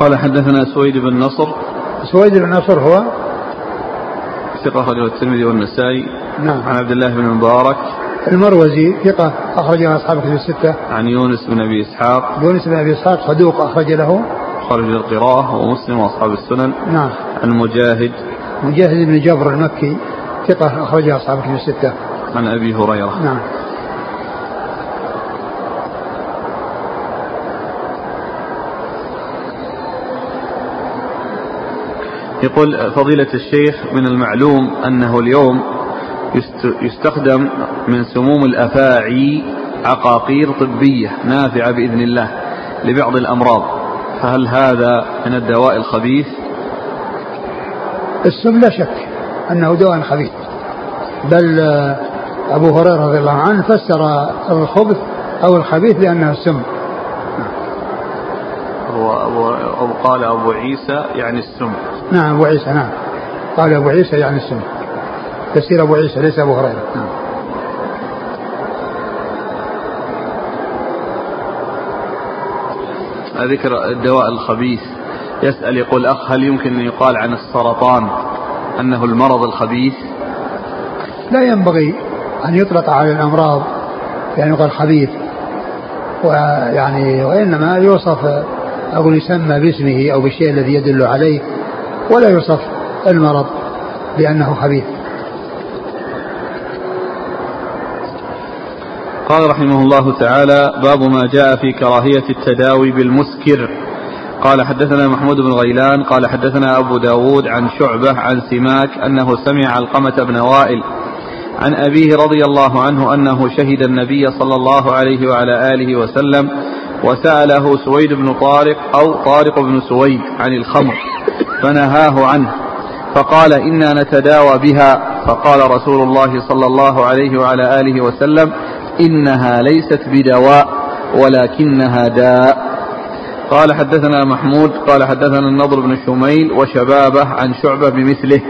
قال حدثنا سويد بن نصر. سويد بن نصر هو؟ ثقة أخرجه الترمذي والنسائي. نعم. عن عبد الله بن المبارك المروزي ثقة أخرجه أصحاب كتب الستة. عن يونس بن أبي إسحاق. يونس بن أبي إسحاق صدوق أخرج له. خرج القراءة ومسلم وأصحاب السنن. نعم. عن مجاهد. مجاهد بن جبر المكي ثقة أخرجها أصحاب كتب الستة. عن أبي هريرة. نعم. يقول فضيلة الشيخ من المعلوم أنه اليوم يستخدم من سموم الأفاعي عقاقير طبية نافعة بإذن الله لبعض الأمراض. فهل هذا من الدواء الخبيث؟ السم لا شك أنه دواء خبيث. بل أبو هريرة رضي الله عنه فسر الخبث أو الخبيث بأنه السم. أو قال أبو عيسى يعني السم. نعم أبو عيسى نعم. قال أبو عيسى يعني السم. تفسير أبو عيسى ليس أبو هريرة. نعم. ذكر الدواء الخبيث. يسأل يقول أخ هل يمكن أن يقال عن السرطان أنه المرض الخبيث؟ لا ينبغي أن يطلق على الأمراض يعني يقال خبيث. ويعني وإنما يوصف أو يسمى باسمه أو بالشيء الذي يدل عليه ولا يوصف المرض بأنه خبيث. قال رحمه الله تعالى باب ما جاء في كراهية التداوي بالمسكر. قال حدثنا محمود بن غيلان قال حدثنا أبو داود عن شعبة عن سماك أنه سمع علقمة بن وائل عن أبيه رضي الله عنه أنه شهد النبي صلى الله عليه وعلى آله وسلم وسأله سويد بن طارق أو طارق بن سويد عن الخمر فنهاه عنه فقال إنا نتداوى بها فقال رسول الله صلى الله عليه وعلى آله وسلم إنها ليست بدواء ولكنها داء. قال حدثنا محمود قال حدثنا النضر بن شميل وشبابه عن شعبة بمثله.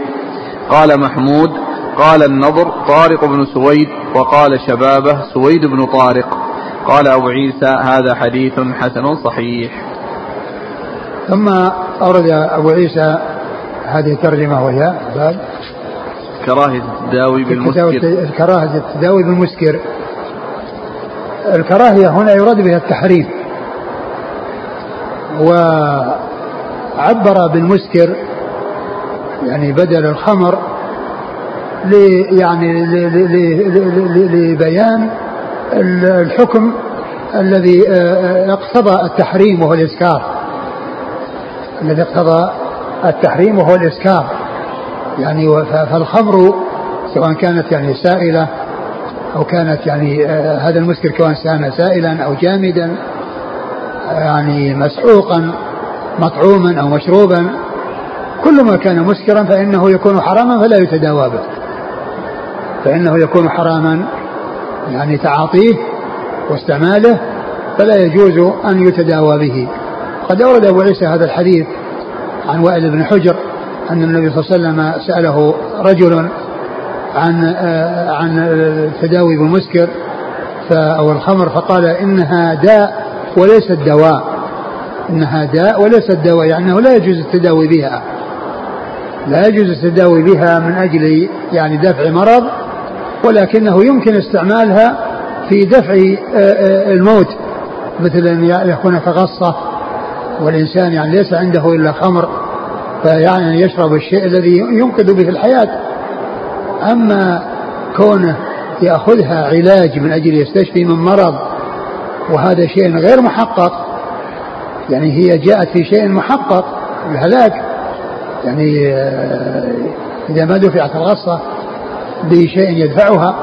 قال محمود قال النضر طارق بن سويد وقال شبابه سويد بن طارق. قال أبو عيسى هذا حديث حسن صحيح. ثم أورد أبو عيسى هذه الترجمة وهي باب كراهية التداوي بالمسكر. كراهية التداوي بالمسكر. الكراهية هنا يراد بها التحريم وعبر بالمسكر يعني بدل الخمر يعني لبيان الحكم الذي آه، اقتضى التحريم وهو الإسكار الذي اقتضى التحريم وهو الإسكار يعني فالخمر سواء كانت يعني سائلة أو كانت يعني آه، هذا المسكر كان كان سائلا أو جامدا يعني مسحوقا مطعوما أو مشروبا كل ما كان مسكرا فإنه يكون حراما فلا يتداوى به. فإنه يكون حراما يعني تعاطيه واستعماله فلا يجوز أن يتداوى به. قد أورد أبو عيسى هذا الحديث عن وائل بن حجر أن النبي صلى الله عليه وسلم سأله رجل عن آه، عن التداوي بالمسكر أو الخمر فقال إنها داء وليست دواء. إنها داء وليست دواء يعني أنه لا يجوز التداوي بها. لا يجوز التداوي بها من أجل يعني دفع مرض ولكنه يمكن استعمالها في دفع الموت مثل أن يكون يتغصى والإنسان يعني ليس عنده إلا خمر فيعني يشرب الشيء الذي ينقذ به الحياة. أما كونه يأخذها علاج من أجل يستشفي من مرض وهذا شيء غير محقق يعني هي جاءت في شيء محقق الهلاك يعني آه، إذا ما دفعت الغصة بشيء يدفعها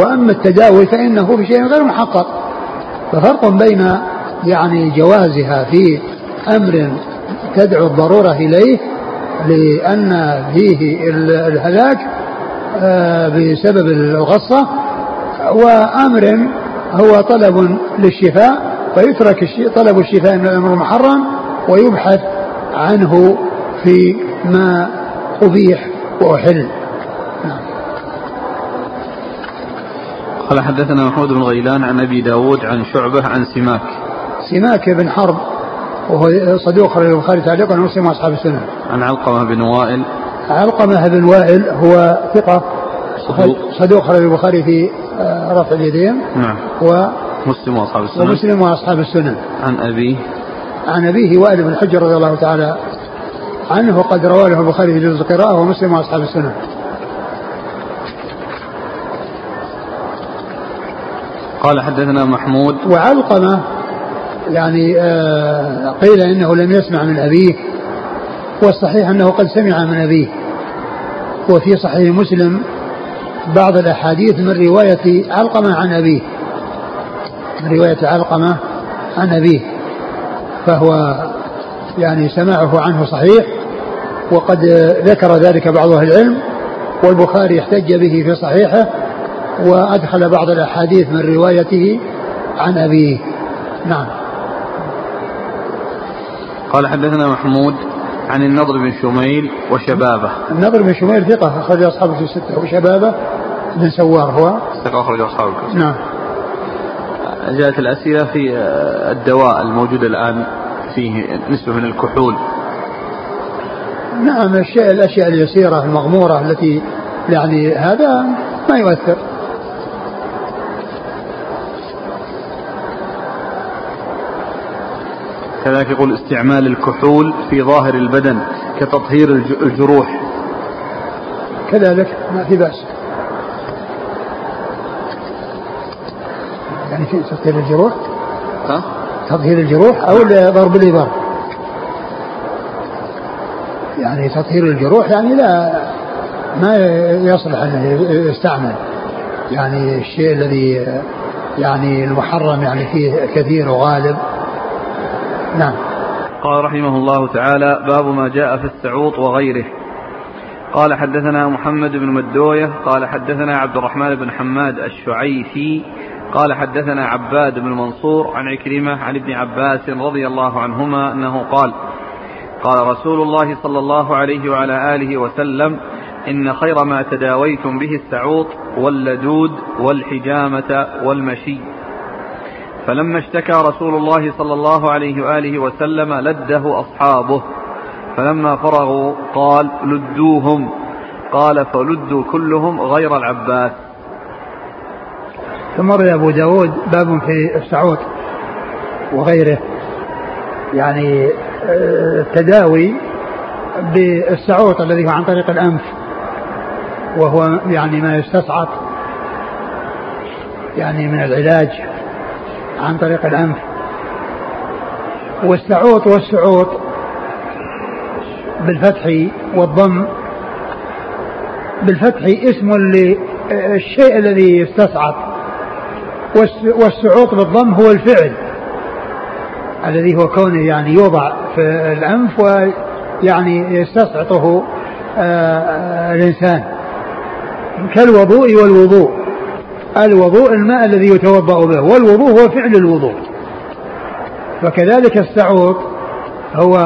وأما التداوي فإنه بشيء غير محقق. ففرق بين يعني جوازها في أمر تدعو الضرورة إليه لأن فيه الهلاك آه، بسبب الغصة وأمر هو طلب للشفاء فيترك طلب الشفاء من الأمر المحرم ويبحث عنه في ما أبيح وأحل. قال حدثنا محمود بن غيلان عن أبي داود عن شعبة عن سماك سماك بن حرب وهو صدوق خرج البخاري تعليقا ومسلم وأصحاب السنة. عن علقمة بن وائل. علقمة بن وائل هو ثقة صدوق صدوق خرج البخاري في آه، رفع اليدين. نعم. و مسلم وأصحاب السنن. ومسلم وأصحاب السنن. عن أبيه. عن أبيه وائل بن حجر رضي الله تعالى عنه وقد رواه له البخاري في جزء القراءة ومسلم وأصحاب السنن. قال حدثنا محمود. وعلقمة يعني آه، قيل إنه لم يسمع من أبيه والصحيح أنه قد سمع من أبيه. وفي صحيح مسلم بعض الأحاديث من رواية علقمة عن أبيه. من رواية علقمة عن أبيه. فهو يعني سماعه عنه صحيح وقد ذكر ذلك بعض أهل العلم والبخاري احتج به في صحيحه وأدخل بعض الأحاديث من روايته عن أبيه. نعم. قال حدثنا محمود عن النضر بن شميل وشبابة. النضر بن شميل ثقة أخرج أصحابه في ستة وشبابه بن سوار هو؟ ثقة أخرج أصحابه في نعم. جاءت الأسئلة في الدواء الموجود الآن فيه نسبة من الكحول. نعم الشيء الأشياء اليسيرة المغمورة التي يعني هذا ما يؤثر. كذلك يقول استعمال الكحول في ظاهر البدن كتطهير الجروح. كذلك ما في بأس. يعني في تطهير الجروح؟ ها؟ تطهير الجروح أو ضرب الإبر. يعني تطهير الجروح يعني لا ما يصلح أن يستعمل. يعني الشيء الذي يعني المحرم يعني فيه كثير وغالب. نعم. قال رحمه الله تعالى باب ما جاء في السعوط وغيره. قال حدثنا محمد بن مدوية قال حدثنا عبد الرحمن بن حماد الشعيثي قال حدثنا عباد بن منصور عن عكرمة عن ابن عباس رضي الله عنهما أنه قال قال رسول الله صلى الله عليه وعلى آله وسلم إن خير ما تداويتم به السعوط واللدود والحجامة والمشي. فلما اشتكى رسول الله صلى الله عليه وآله وسلم لده أصحابه. فلما فرغوا قال لدوهم. قال فلدوا كلهم غير العباس. ثم روي أبو داود باب في السعود وغيره. يعني آه، التداوي بالسعوط الذي هو عن طريق الأنف وهو يعني ما يستصعب يعني من العلاج. عن طريق الأنف والسعوط والسعوط بالفتح والضم. بالفتح اسم للشيء الذي يستصعب والسعوط بالضم هو الفعل الذي هو كونه يعني يوضع في الأنف ويعني يستصعطه آه، الإنسان. كالوضوء والوضوء. الوضوء الماء الذي يتوضأ به والوضوء هو فعل الوضوء. وكذلك السعوط هو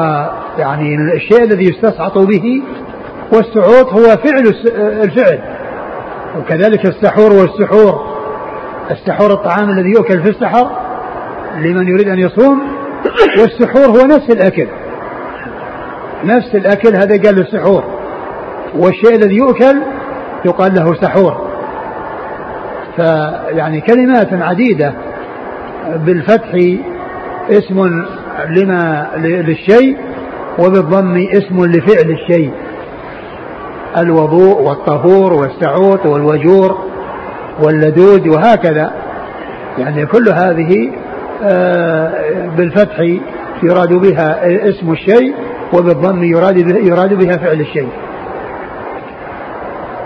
يعني الشيء الذي يستصعط به والسعوط هو فعل الفعل. وكذلك السحور والسحور السحور الطعام الذي يؤكل في السحر لمن يريد أن يصوم والسحور هو نفس الأكل. نفس الأكل هذا قال السحور والشيء الذي يؤكل يقال له سحور. فيعني كلمات عديدة بالفتح اسم لما للشيء وبالضم اسم لفعل الشيء. الوضوء والطهور والسعوط والوجور واللدود وهكذا. يعني كل هذه آه، بالفتح يراد بها اسم الشيء وبالضم يراد بها, يراد بها فعل الشيء.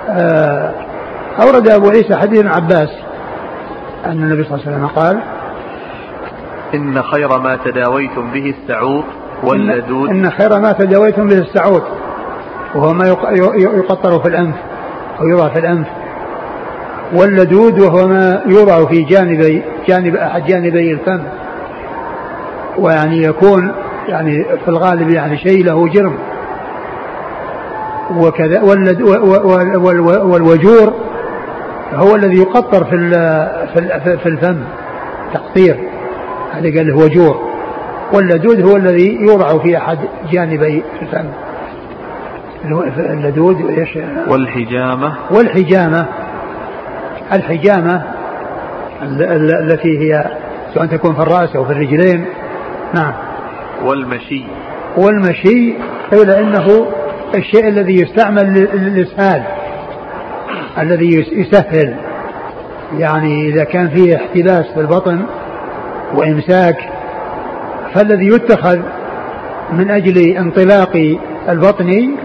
آه، أورد أبو عيسى حديث ابن عباس أن النبي صلى الله عليه وسلم قال إن خير ما تداويتم به السعوط واللدود إن خير ما تداويتم به السعوط وهو ما يقطر في الأنف أو يوضع في الأنف. واللدود وهو ما يوضع في جانبي جانب أحد جانبي الفم. ويعني يكون يعني في الغالب يعني شيء له جرم. وكذا والوجور هو الذي يقطر في في الفم تقطير. هذا قال له وجور واللدود هو الذي يوضع في أحد جانبي الفم. اللدود إيش؟ والحجامة. والحجامة. الحجامة التي هي سواء تكون في الرأس أو في الرجلين. نعم. والمشي. والمشي قيل إنه الشيء الذي يستعمل للإسهال. الذي يسهل يعني إذا كان فيه احتباس في البطن وإمساك فالذي يتخذ من أجل انطلاق البطن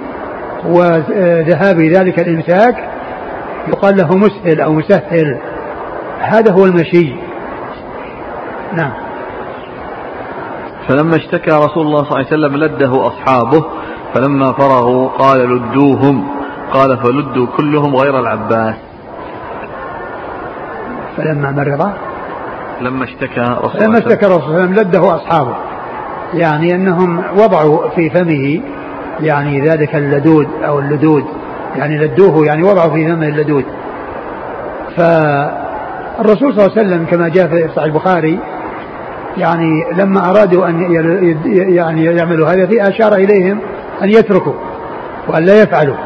وذهاب ذلك الإمساك يقال له مسهل أو مسهل. هذا هو المشي. نعم. فلما اشتكى رسول الله صلى الله عليه وسلم لده أصحابه فلما فرغوا قال لدوهم قال فلدوا كلهم غير العباس. فلما مرض لما اشتكى رسول لما اشتكى رسول الله وسلم لده أصحابه. يعني أنهم وضعوا في فمه يعني ذلك اللدود أو اللدود. يعني لدوه يعني وضعوا في فمه اللدود. فالرسول صلى الله عليه وسلم كما جاء في صحيح البخاري يعني لما أرادوا أن يعني يعملوا هذا في أشار إليهم أن يتركوا وأن لا يفعلوا.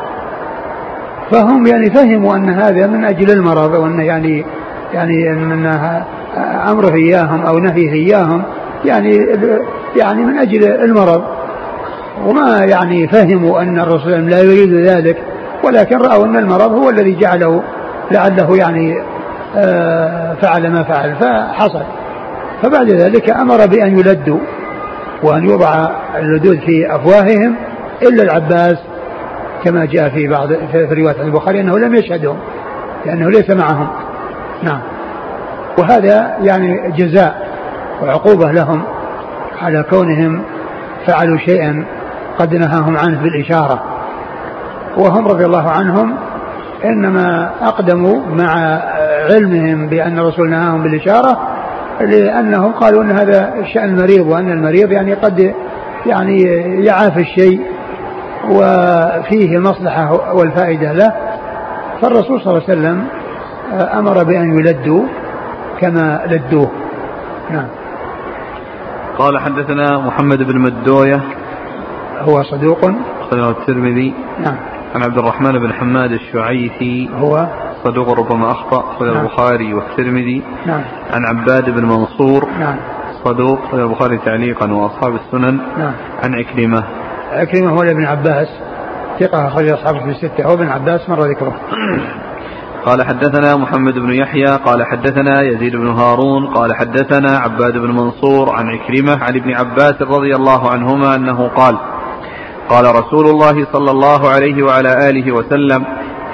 فهم يعني فهموا أن هذا من أجل المرض وأن يعني يعني من أمره إياهم أو نهيه إياهم يعني يعني من أجل المرض. وما يعني فهموا أن الرسول لا يريد ذلك ولكن رأوا أن المرض هو الذي جعله لعله يعني آه، فعل ما فعل فحصل. فبعد ذلك أمر بأن يلدوا وأن يوضع اللدود في أفواههم إلا العباس كما جاء في بعض في رواية البخاري أنه لم يشهدهم لأنه ليس معهم. نعم. وهذا يعني جزاء وعقوبة لهم على كونهم فعلوا شيئا قد نهاهم عنه بالإشارة. وهم رضي الله عنهم إنما أقدموا مع علمهم بأن الرسول نهاهم بالإشارة لأنهم قالوا أن هذا شأن المريض وأن المريض يعني قد يعني يعافي الشيء وفيه المصلحة والفائدة له فالرسول صلى الله عليه وسلم أمر بأن يلدوا كما لدوه. نعم. قال حدثنا محمد بن مدوية هو صدوق. أخرجه الترمذي. نعم. عن عبد الرحمن بن حماد الشعيثي هو؟ صدوق ربما أخطأ أخرج نعم. البخاري والترمذي. نعم. عن عباد بن منصور نعم. صدوق أخرج البخاري تعليقا وأصحاب السنن. نعم. عن عكرمة عكرمة هو ابن عباس. ثقة أخرج أصحاب في الستة. هو ابن عباس مر ذكره. قال حدثنا محمد بن يحيى قال حدثنا يزيد بن هارون قال حدثنا عباد بن منصور عن عكرمة عن ابن عباس رضي الله عنهما أنه قال قال رسول الله صلى الله عليه وعلى آله وسلم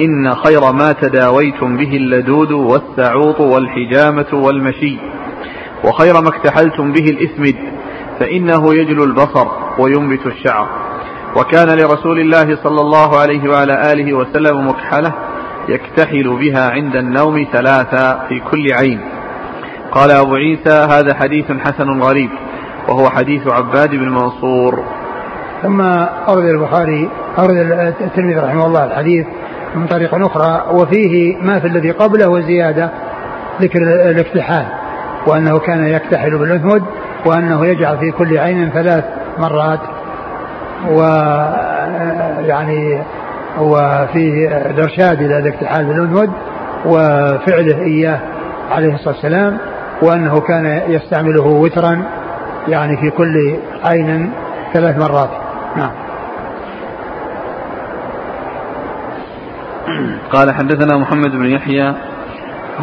إن خير ما تداويتم به اللدود والسعوط والحجامة والمشي وخير ما اكتحلتم به الإثمد فإنه يجلو البصر وينبت الشعر. وكان لرسول الله صلى الله عليه وعلى آله وسلم مكحلة يكتحل بها عند النوم ثلاثة في كل عين. قال أبو عيسى هذا حديث حسن غريب وهو حديث عباد بن منصور. ثم أورد البخاري أورد الترمذي رحمه الله الحديث من طريق أخرى وفيه ما في الذي قبله وزيادة ذكر الاكتحال وأنه كان يكتحل بالأنهد وأنه يجعل في كل عين ثلاث مرات و يعني وفيه الإرشاد إلى الاكتحال بالأنهد وفعله إياه عليه الصلاة والسلام وأنه كان يستعمله وترا يعني في كل عين ثلاث مرات. نعم. قال حدثنا محمد بن يحيى.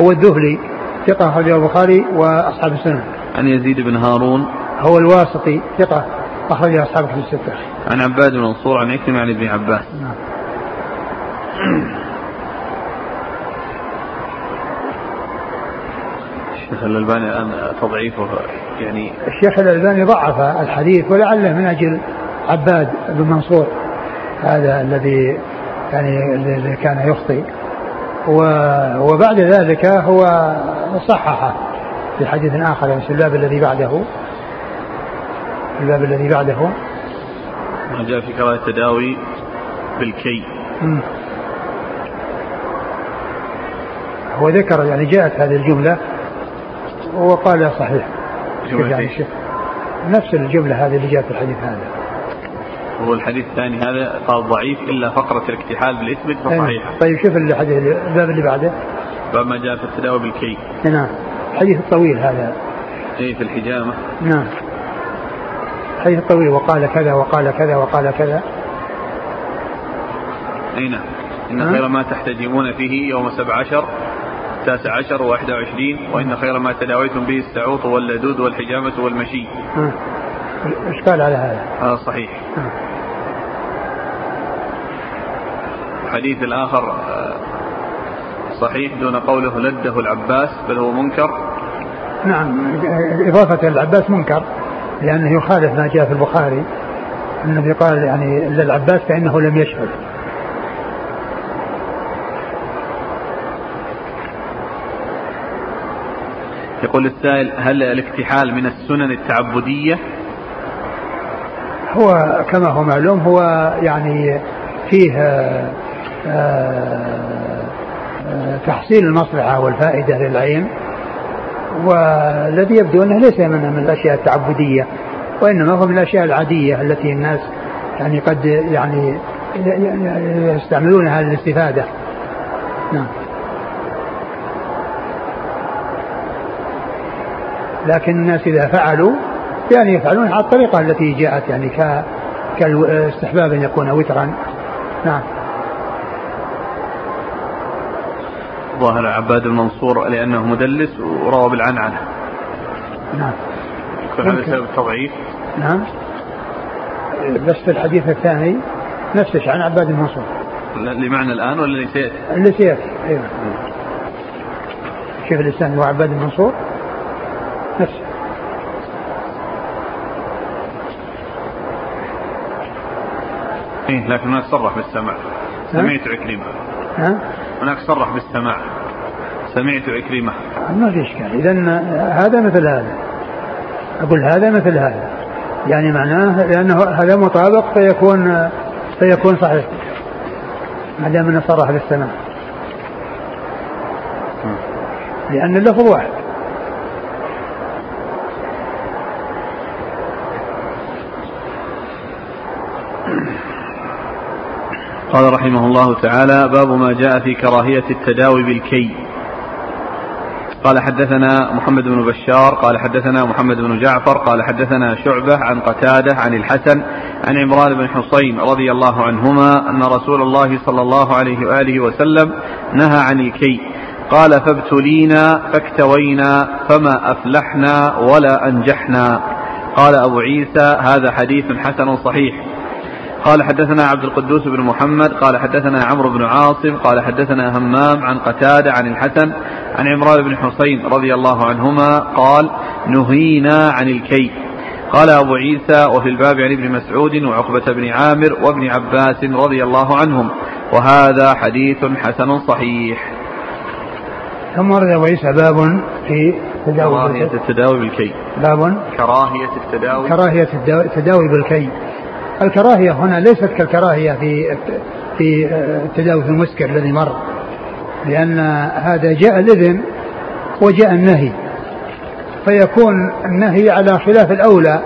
هو الذهلي ثقة أخرجه البخاري وأصحاب السنن عن يزيد بن هارون. هو الواسطي ثقة أخرج أصحاب في الستة. عن عباد بن منصور عن عكرمة عن ابن عباس. نعم. الشيخ الألباني الآن تضعيفه يعني الشيخ الألباني ضعف الحديث ولعله من أجل عباد بن منصور. هذا الذي يعني الذي كان يخطئ. وبعد ذلك هو صححه. في حديث آخر يعني في الباب الذي بعده في الباب الذي بعده ما جاء في كراهة التداوي بالكي. هو ذكر يعني جاءت هذه الجملة وقال صحيح يعني نفس الجملة هذه اللي جاءت في الحديث هذا هو الحديث الثاني هذا قال ضعيف إلا فقرة الاكتحال بالاسم فصحيحة. طيب شوف الحديث الباب اللي بعده. باب ما جاء في التداوي بالكي. نعم. الحديث الطويل هذا. اي في الحجامة. نعم. الحديث الطويل وقال كذا وقال كذا وقال كذا. أي نعم. إن خير ما تحتجمون فيه يوم سبع عشر التاسع عشر وواحد وعشرين وإن خير ما تداويتم به السعوط واللدود والحجامة والمشي إشكال على هذا هذا صحيح الحديث الآخر آه، صحيح دون قوله لده العباس بل هو منكر؟ نعم إضافة العباس منكر لأنه يخالف ما جاء في البخاري النبي قال يعني للعباس كأنه لم يشهد. يقول السائل هل الاكتحال من السنن التعبدية؟ هو كما هو معلوم هو يعني فيه آه، آه، تحصيل المصلحة والفائدة للعين والذي يبدو أنه ليس من, الأشياء التعبدية وإنما هو من الأشياء العادية التي الناس يعني قد يعني يستعملونها للاستفادة. نعم. لكن الناس إذا فعلوا يعني يفعلون على الطريقة التي جاءت يعني كاستحباب أن يكون وترا. نعم. ظاهر عباد المنصور لأنه مدلس وروى بالعنعنة. نعم. يكون هذا سبب التضعيف؟ نعم. بس في الحديث الثاني نفس الشيء عن عباد المنصور. لمعنى الآن ولا اللي سيأتي؟ اللي سيأتي. أيوه. شيخ الإسلام هو عباد المنصور. نفسه إيه لكن هناك صرح بالسماع. سمعت عكرمة. ها؟ هناك صرح بالسماع سمعت عكرمة. ما في إشكال. إذا هذا مثل هذا. أقول هذا مثل هذا. يعني معناه لأنه هذا مطابق فيكون فيكون صحيح. ما دام إنه صرح بالسماع لأن اللفظ واحد. قال رحمه الله تعالى باب ما جاء في كراهية التداوي بالكي. قال حدثنا محمد بن بشار قال حدثنا محمد بن جعفر قال حدثنا شعبة عن قتادة عن الحسن عن عمران بن حصين رضي الله عنهما أن رسول الله صلى الله عليه وآله وسلم نهى عن الكي. قال فابتلينا فاكتوينا فما أفلحنا ولا أنجحنا. قال أبو عيسى هذا حديث حسن صحيح. قال حدثنا عبد القدوس بن محمد قال حدثنا عمرو بن عاصم قال حدثنا همام عن قتادة عن الحسن عن عمران بن حسين رضي الله عنهما قال نهينا عن الكي قال أبو عيسى وفي الباب عن ابن مسعود وعقبة بن عامر وابن عباس رضي الله عنهم وهذا حديث حسن صحيح. ثم ورد أبو عيسى باب في كراهية التداوي بالكي باب كراهية التداوي. كراهية التداوي بالكي الكراهية هنا ليست كالكراهية في في في المسكر الذي مر لأن هذا جاء الإذن وجاء النهي فيكون النهي على خلاف الأولى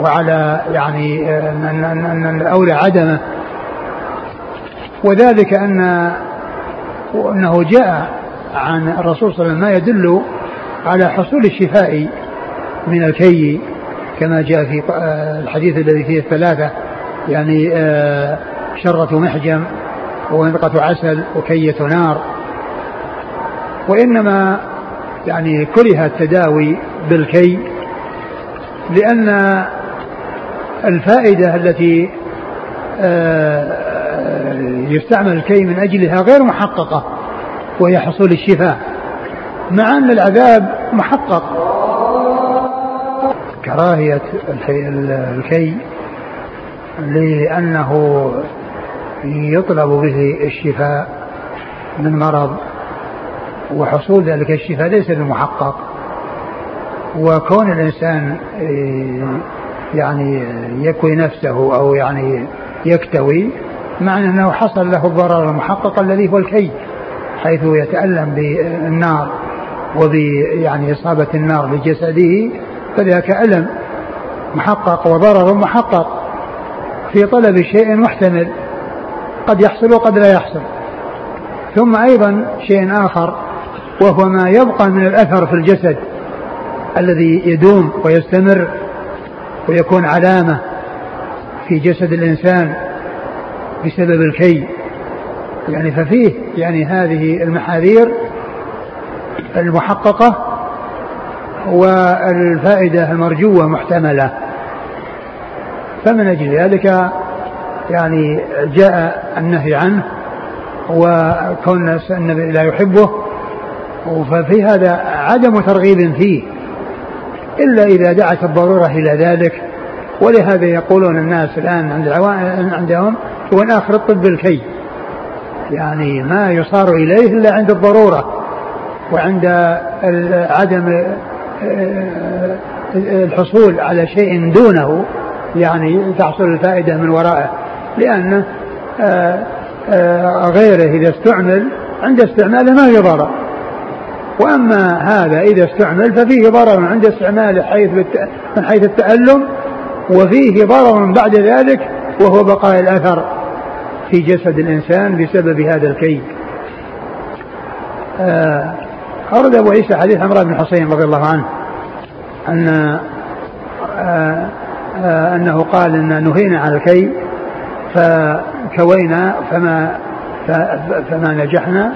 وعلى يعني أن الأولى عدمه. وذلك أن أنه جاء عن الرسول صلى الله عليه وسلم ما يدل على حصول الشفاء من الكي كما جاء في آه، الحديث الذي فيه الثلاثة يعني آه، شرة محجم ومنقة عسل وكية نار. وإنما يعني كره التداوي بالكي لأن الفائدة التي آه، يستعمل الكي من أجلها غير محققة وهي حصول الشفاء مع أن العذاب محقق. كراهية الكي لأنه يطلب به الشفاء من مرض وحصول ذلك الشفاء ليس بمحقق. وكون الإنسان يعني يكوي نفسه أو يعني يكتوي معنى أنه حصل له الضرر المحقق الذي هو الكي حيث يتألم بالنار وب يعني إصابة النار بجسده فذاك ألم محقق وضرر محقق. في طلب شيء محتمل قد يحصل وقد لا يحصل. ثم أيضا شيء آخر وهو ما يبقى من الأثر في الجسد الذي يدوم ويستمر ويكون علامة في جسد الإنسان بسبب الكي. يعني ففيه يعني هذه المحاذير المحققة والفائدة المرجوة محتملة. فمن أجل ذلك يعني جاء النهي عنه وكون النبي لا يحبه ففي هذا عدم ترغيب فيه. إلا إذا دعت الضرورة إلى ذلك. ولهذا يقولون الناس الآن عند عندهم هو آخر الطب الكي. يعني ما يصار إليه إلا عند الضرورة وعند عدم الحصول على شيء دونه يعني تحصل الفائدة من ورائه لأن آه، آه، غيره إذا استعمل عند استعماله ما في ضرر. وأما هذا إذا استعمل ففيه ضرر عند استعماله حيث من حيث التألم وفيه ضرر بعد ذلك وهو بقاء الأثر في جسد الإنسان بسبب هذا الكيد. آه، أورد أبو عيسى حديث عمران بن حسين رضي الله عنه أن آه، آه، أنه قال إن نهينا عن الكي فكوينا فما فما نجحنا.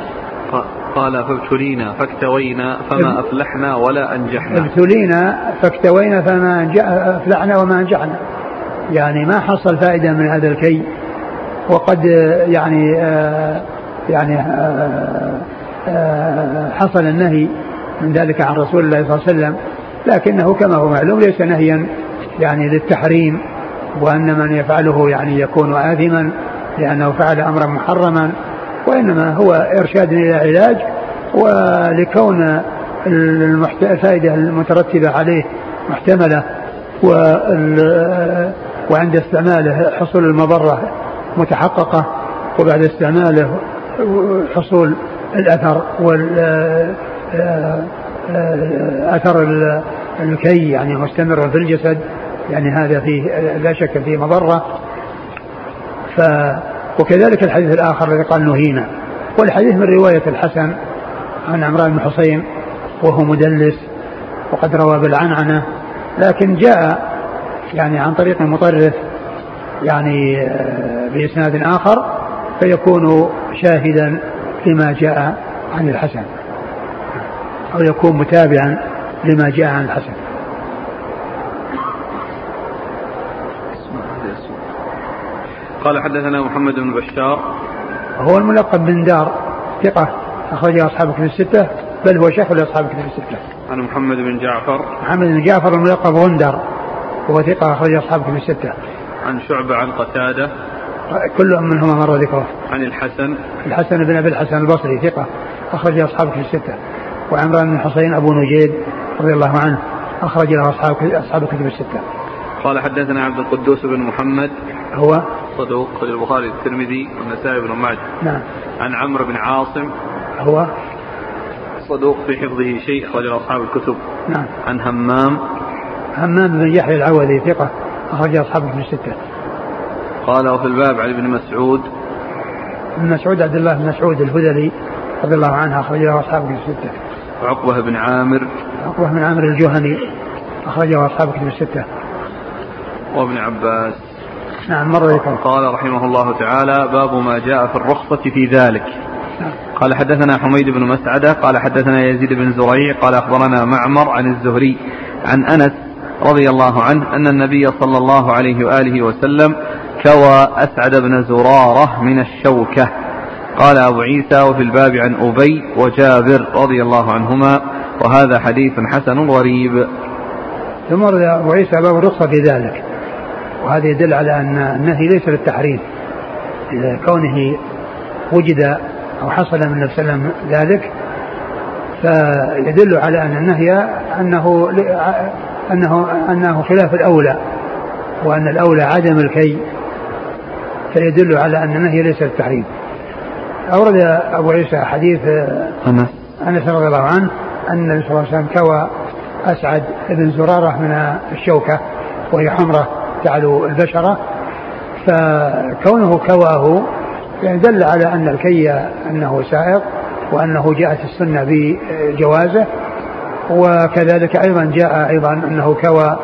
قال فابتلينا فاكتوينا فما أفلحنا ولا أنجحنا. ابتلينا فاكتوينا فما أفلحنا وما أنجحنا. يعني ما حصل فائدة من هذا الكي وقد يعني آه يعني آه حصل النهي من ذلك عن رسول الله صلى الله عليه وسلم لكنه كما هو معلوم ليس نهيا يعني للتحريم وأن من يفعله يعني يكون آثما لأنه فعل أمرا محرما وإنما هو إرشاد إلى علاج ولكون الفائدة المترتبة عليه محتملة وعند استعماله حصول المضرة متحققة وبعد استعماله حصول الأثر وال أثر الكي يعني مستمر في الجسد يعني هذا فيه لا شك فيه مضرة ف وكذلك الحديث الآخر الذي قال نهينا والحديث من رواية الحسن عن عمران بن حسين وهو مدلس وقد روى بالعنعنة لكن جاء يعني عن طريق مطرف يعني آه، بإسناد آخر فيكون شاهدا لما جاء عن الحسن أو يكون متابعا لما جاء عن الحسن قال حدثنا محمد بن بشار هو الملقب بن دار ثقة أخرجه أصحاب كتب الستة بل هو شيخ لأصحاب كتب الستة. عن محمد بن جعفر محمد بن جعفر الملقب غندر وهو ثقة أخرج أصحاب كتب الستة. عن شعبة عن قتادة كل منهما مر ذكره. عن الحسن. الحسن بن أبي الحسن البصري ثقة أخرج أصحاب كتب الستة. وعمران بن حسين أبو نجيد رضي الله عنه أخرج له أصحاب أصحاب كتب الستة. قال حدثنا عبد القدوس بن محمد. هو؟ صدوق خرج البخاري الترمذي والنسائي بن ماجه. نعم. عن عمرو بن عاصم. هو؟ صدوق في حفظه شيء أخرج أصحاب الكتب. نعم. عن همام. همام بن يحيى العوذي ثقة أخرج أصحاب الكتب الستة. قال وفي الباب عن ابن مسعود. ابن مسعود عبد الله بن مسعود الهذلي رضي الله عنها أخرجه أصحاب كتب الستة. وعقبة بن عامر. عقبة بن عامر الجهني أخرجه أصحاب كتب الستة. وابن عباس. نعم مر ذكر قال رحمه الله تعالى باب ما جاء في الرخصة في ذلك. قال حدثنا حميد بن مسعدة قال حدثنا يزيد بن زريع قال أخبرنا معمر عن الزهري عن أنس رضي الله عنه أن النبي صلى الله عليه وآله وسلم كوى أسعد بن زرارة من الشوكة. قال أبو عيسى وفي الباب عن أبي وجابر رضي الله عنهما وهذا حديث حسن غريب. ثم أبو عيسى باب الرخصة في ذلك. وهذا يدل على أن النهي ليس للتحريم كونه وجد أو حصل من صلى الله ذلك فيدل على أن النهي أنه أنه أنه خلاف الأولى وأن الأولى عدم الكي. فيدل على أن النهي ليس للتحريم أورد أبو عيسى حديث أنس أنس رضي الله عنه أن النبي صلى الله عليه وسلم كوى أسعد بن زرارة من الشوكة وهي حمرة تعلو البشرة. فكونه كواه يعني دل على أن الكي أنه سائق وأنه جاءت السنة بجوازه. وكذلك أيضا جاء أيضا أنه كوى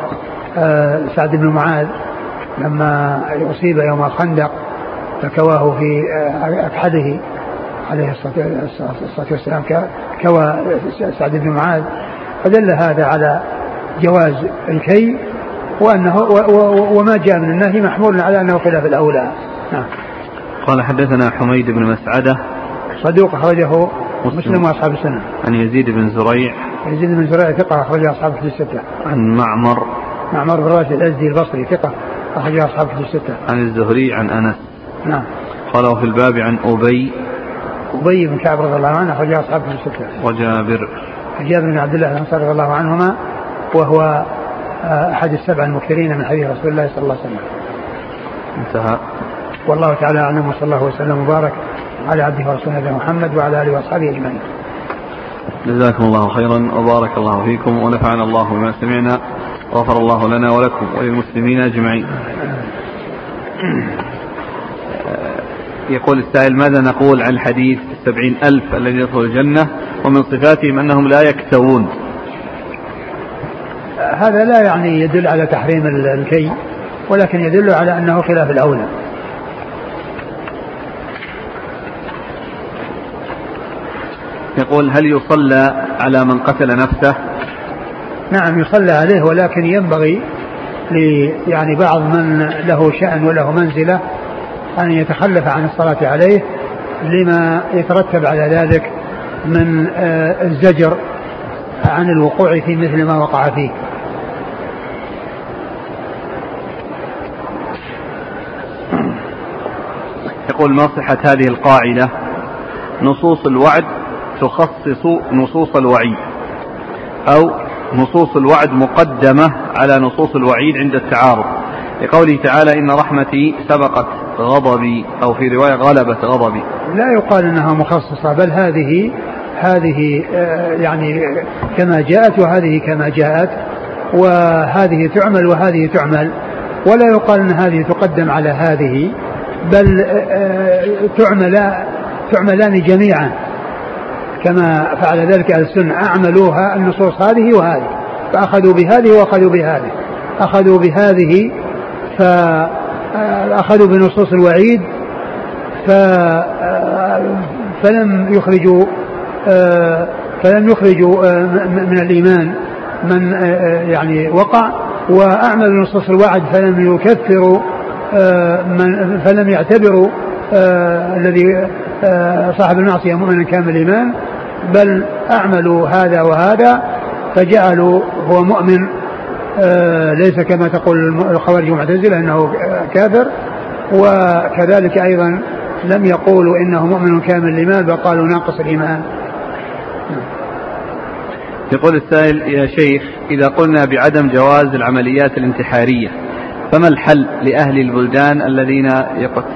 آه، سعد بن معاذ لما أصيب يوم الخندق فكواه في آه، أكحده عليه الصلاة والسلام كوى سعد بن معاذ فدل هذا على جواز الكي وأنه وما جاء من النهي محمول على أنه خلاف الأولى. نعم. قال حدثنا حميد بن مسعدة. صدوق أخرجه مسلم. وأصحاب السنة. عن يزيد بن زريع. يزيد بن زريع ثقة أخرجه أصحاب الستة. عن معمر. معمر بن راشد الأزدي البصري ثقة. أخرجه أصحاب الكتب الستة. عن الزهري عن أنس. نعم. قال وفي الباب عن أبي. أبي بن كعب رضي الله عنه أخرجه أصحاب الكتب الستة. وجابر. جابر بن عبد الله الأنصاري رضي الله عنهما وهو آه، أحد السبع المكثرين من حديث رسول الله صلى الله عليه وسلم. انتهى. والله تعالى أعلم وصلى الله وسلم وبارك على عبده ورسوله محمد وعلى آله وأصحابه أجمعين. جزاكم الله خيرا وبارك الله فيكم ونفعنا الله بما سمعنا. غفر الله لنا ولكم وللمسلمين أجمعين. يقول السائل ماذا نقول عن الحديث السبعين ألف الذي يدخل الجنة ومن صفاتهم أنهم لا يكتوون؟ هذا لا يعني يدل على تحريم الكي ولكن يدل على أنه خلاف الأولى. يقول هل يصلى على من قتل نفسه؟ نعم يصلى عليه ولكن ينبغي يعني بعض من له شأن وله منزلة أن يتخلف عن الصلاة عليه لما يترتب على ذلك من آه، الزجر عن الوقوع في مثل ما وقع فيه. يقول ما صحة هذه القاعدة نصوص الوعد تخصص نصوص الوعيد أو نصوص الوعد مقدمة على نصوص الوعيد عند التعارض. لقوله تعالى إن رحمتي سبقت غضبي أو في رواية غلبت غضبي. لا يقال أنها مخصصة بل هذه هذه آه، يعني كما جاءت وهذه كما جاءت وهذه تعمل وهذه تعمل. ولا يقال أن هذه تقدم على هذه بل آه، آه، تعمل تعملان جميعا. كما فعل ذلك أهل السنة. أعملوها النصوص هذه وهذه. فأخذوا بهذه وأخذوا بهذه. أخذوا بهذه فأخذوا بنصوص الوعيد. ف فلم يخرجوا فلم يخرجوا من الإيمان من يعني وقع. وأعملوا نصوص الوعد فلم يكفروا من فلم يعتبروا الذي صاحب المعصية مؤمنا كامل الإيمان. بل أعملوا هذا وهذا فجعلوا هو مؤمن آه، ليس كما تقول الخوارج والمعتزلة أنه كافر وكذلك أيضا لم يقولوا إنه مؤمن كامل الإيمان بل قالوا ناقص الإيمان. يقول السائل يا شيخ إذا قلنا بعدم جواز العمليات الانتحارية فما الحل لأهل البلدان الذين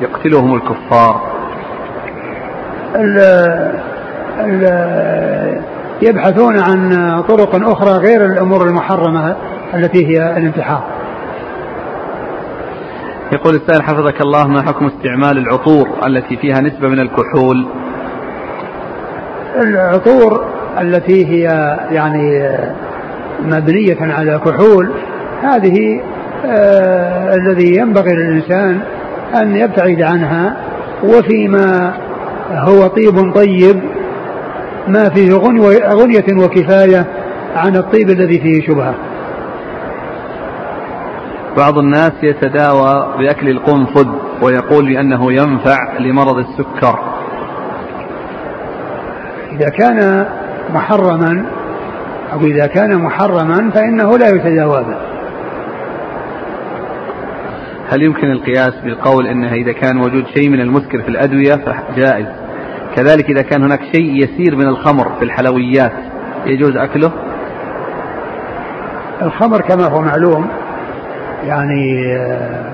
يقتلهم الكفار؟ يبحثون عن طرق أخرى غير الأمور المحرمة التي هي الانتحار. يقول السائل حفظك الله ما حكم استعمال العطور التي فيها نسبة من الكحول؟ العطور التي هي يعني مبنية على كحول هذه آه الذي ينبغي للإنسان أن يبتعد عنها وفيما هو طيب طيب ما فيه غنية وكفاية عن الطيب الذي فيه شبهة. بعض الناس يتداوى بأكل القنفذ ويقول بأنه ينفع لمرض السكر. إذا كان محرما أو إذا كان محرما فإنه لا يتداوى به. هل يمكن القياس بالقول إنه إذا كان موجود شيء من المسكر في الأدوية فجائز؟ كذلك إذا كان هناك شيء يسير من الخمر في الحلويات يجوز أكله؟ الخمر كما هو معلوم يعني آه،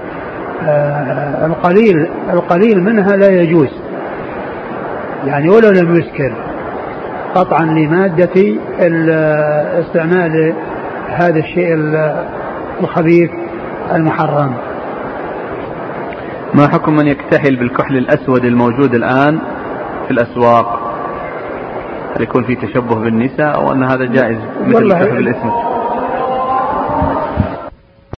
آه، القليل القليل منها لا يجوز. يعني ولو لم يسكر قطعا لمادة استعمال هذا الشيء الخبيث المحرم. ما حكم من يكتحل بالكحل الأسود الموجود الآن؟ في الأسواق هل يكون في تشبه بالنساء أو أن هذا جائز مثل الكحل بالاسم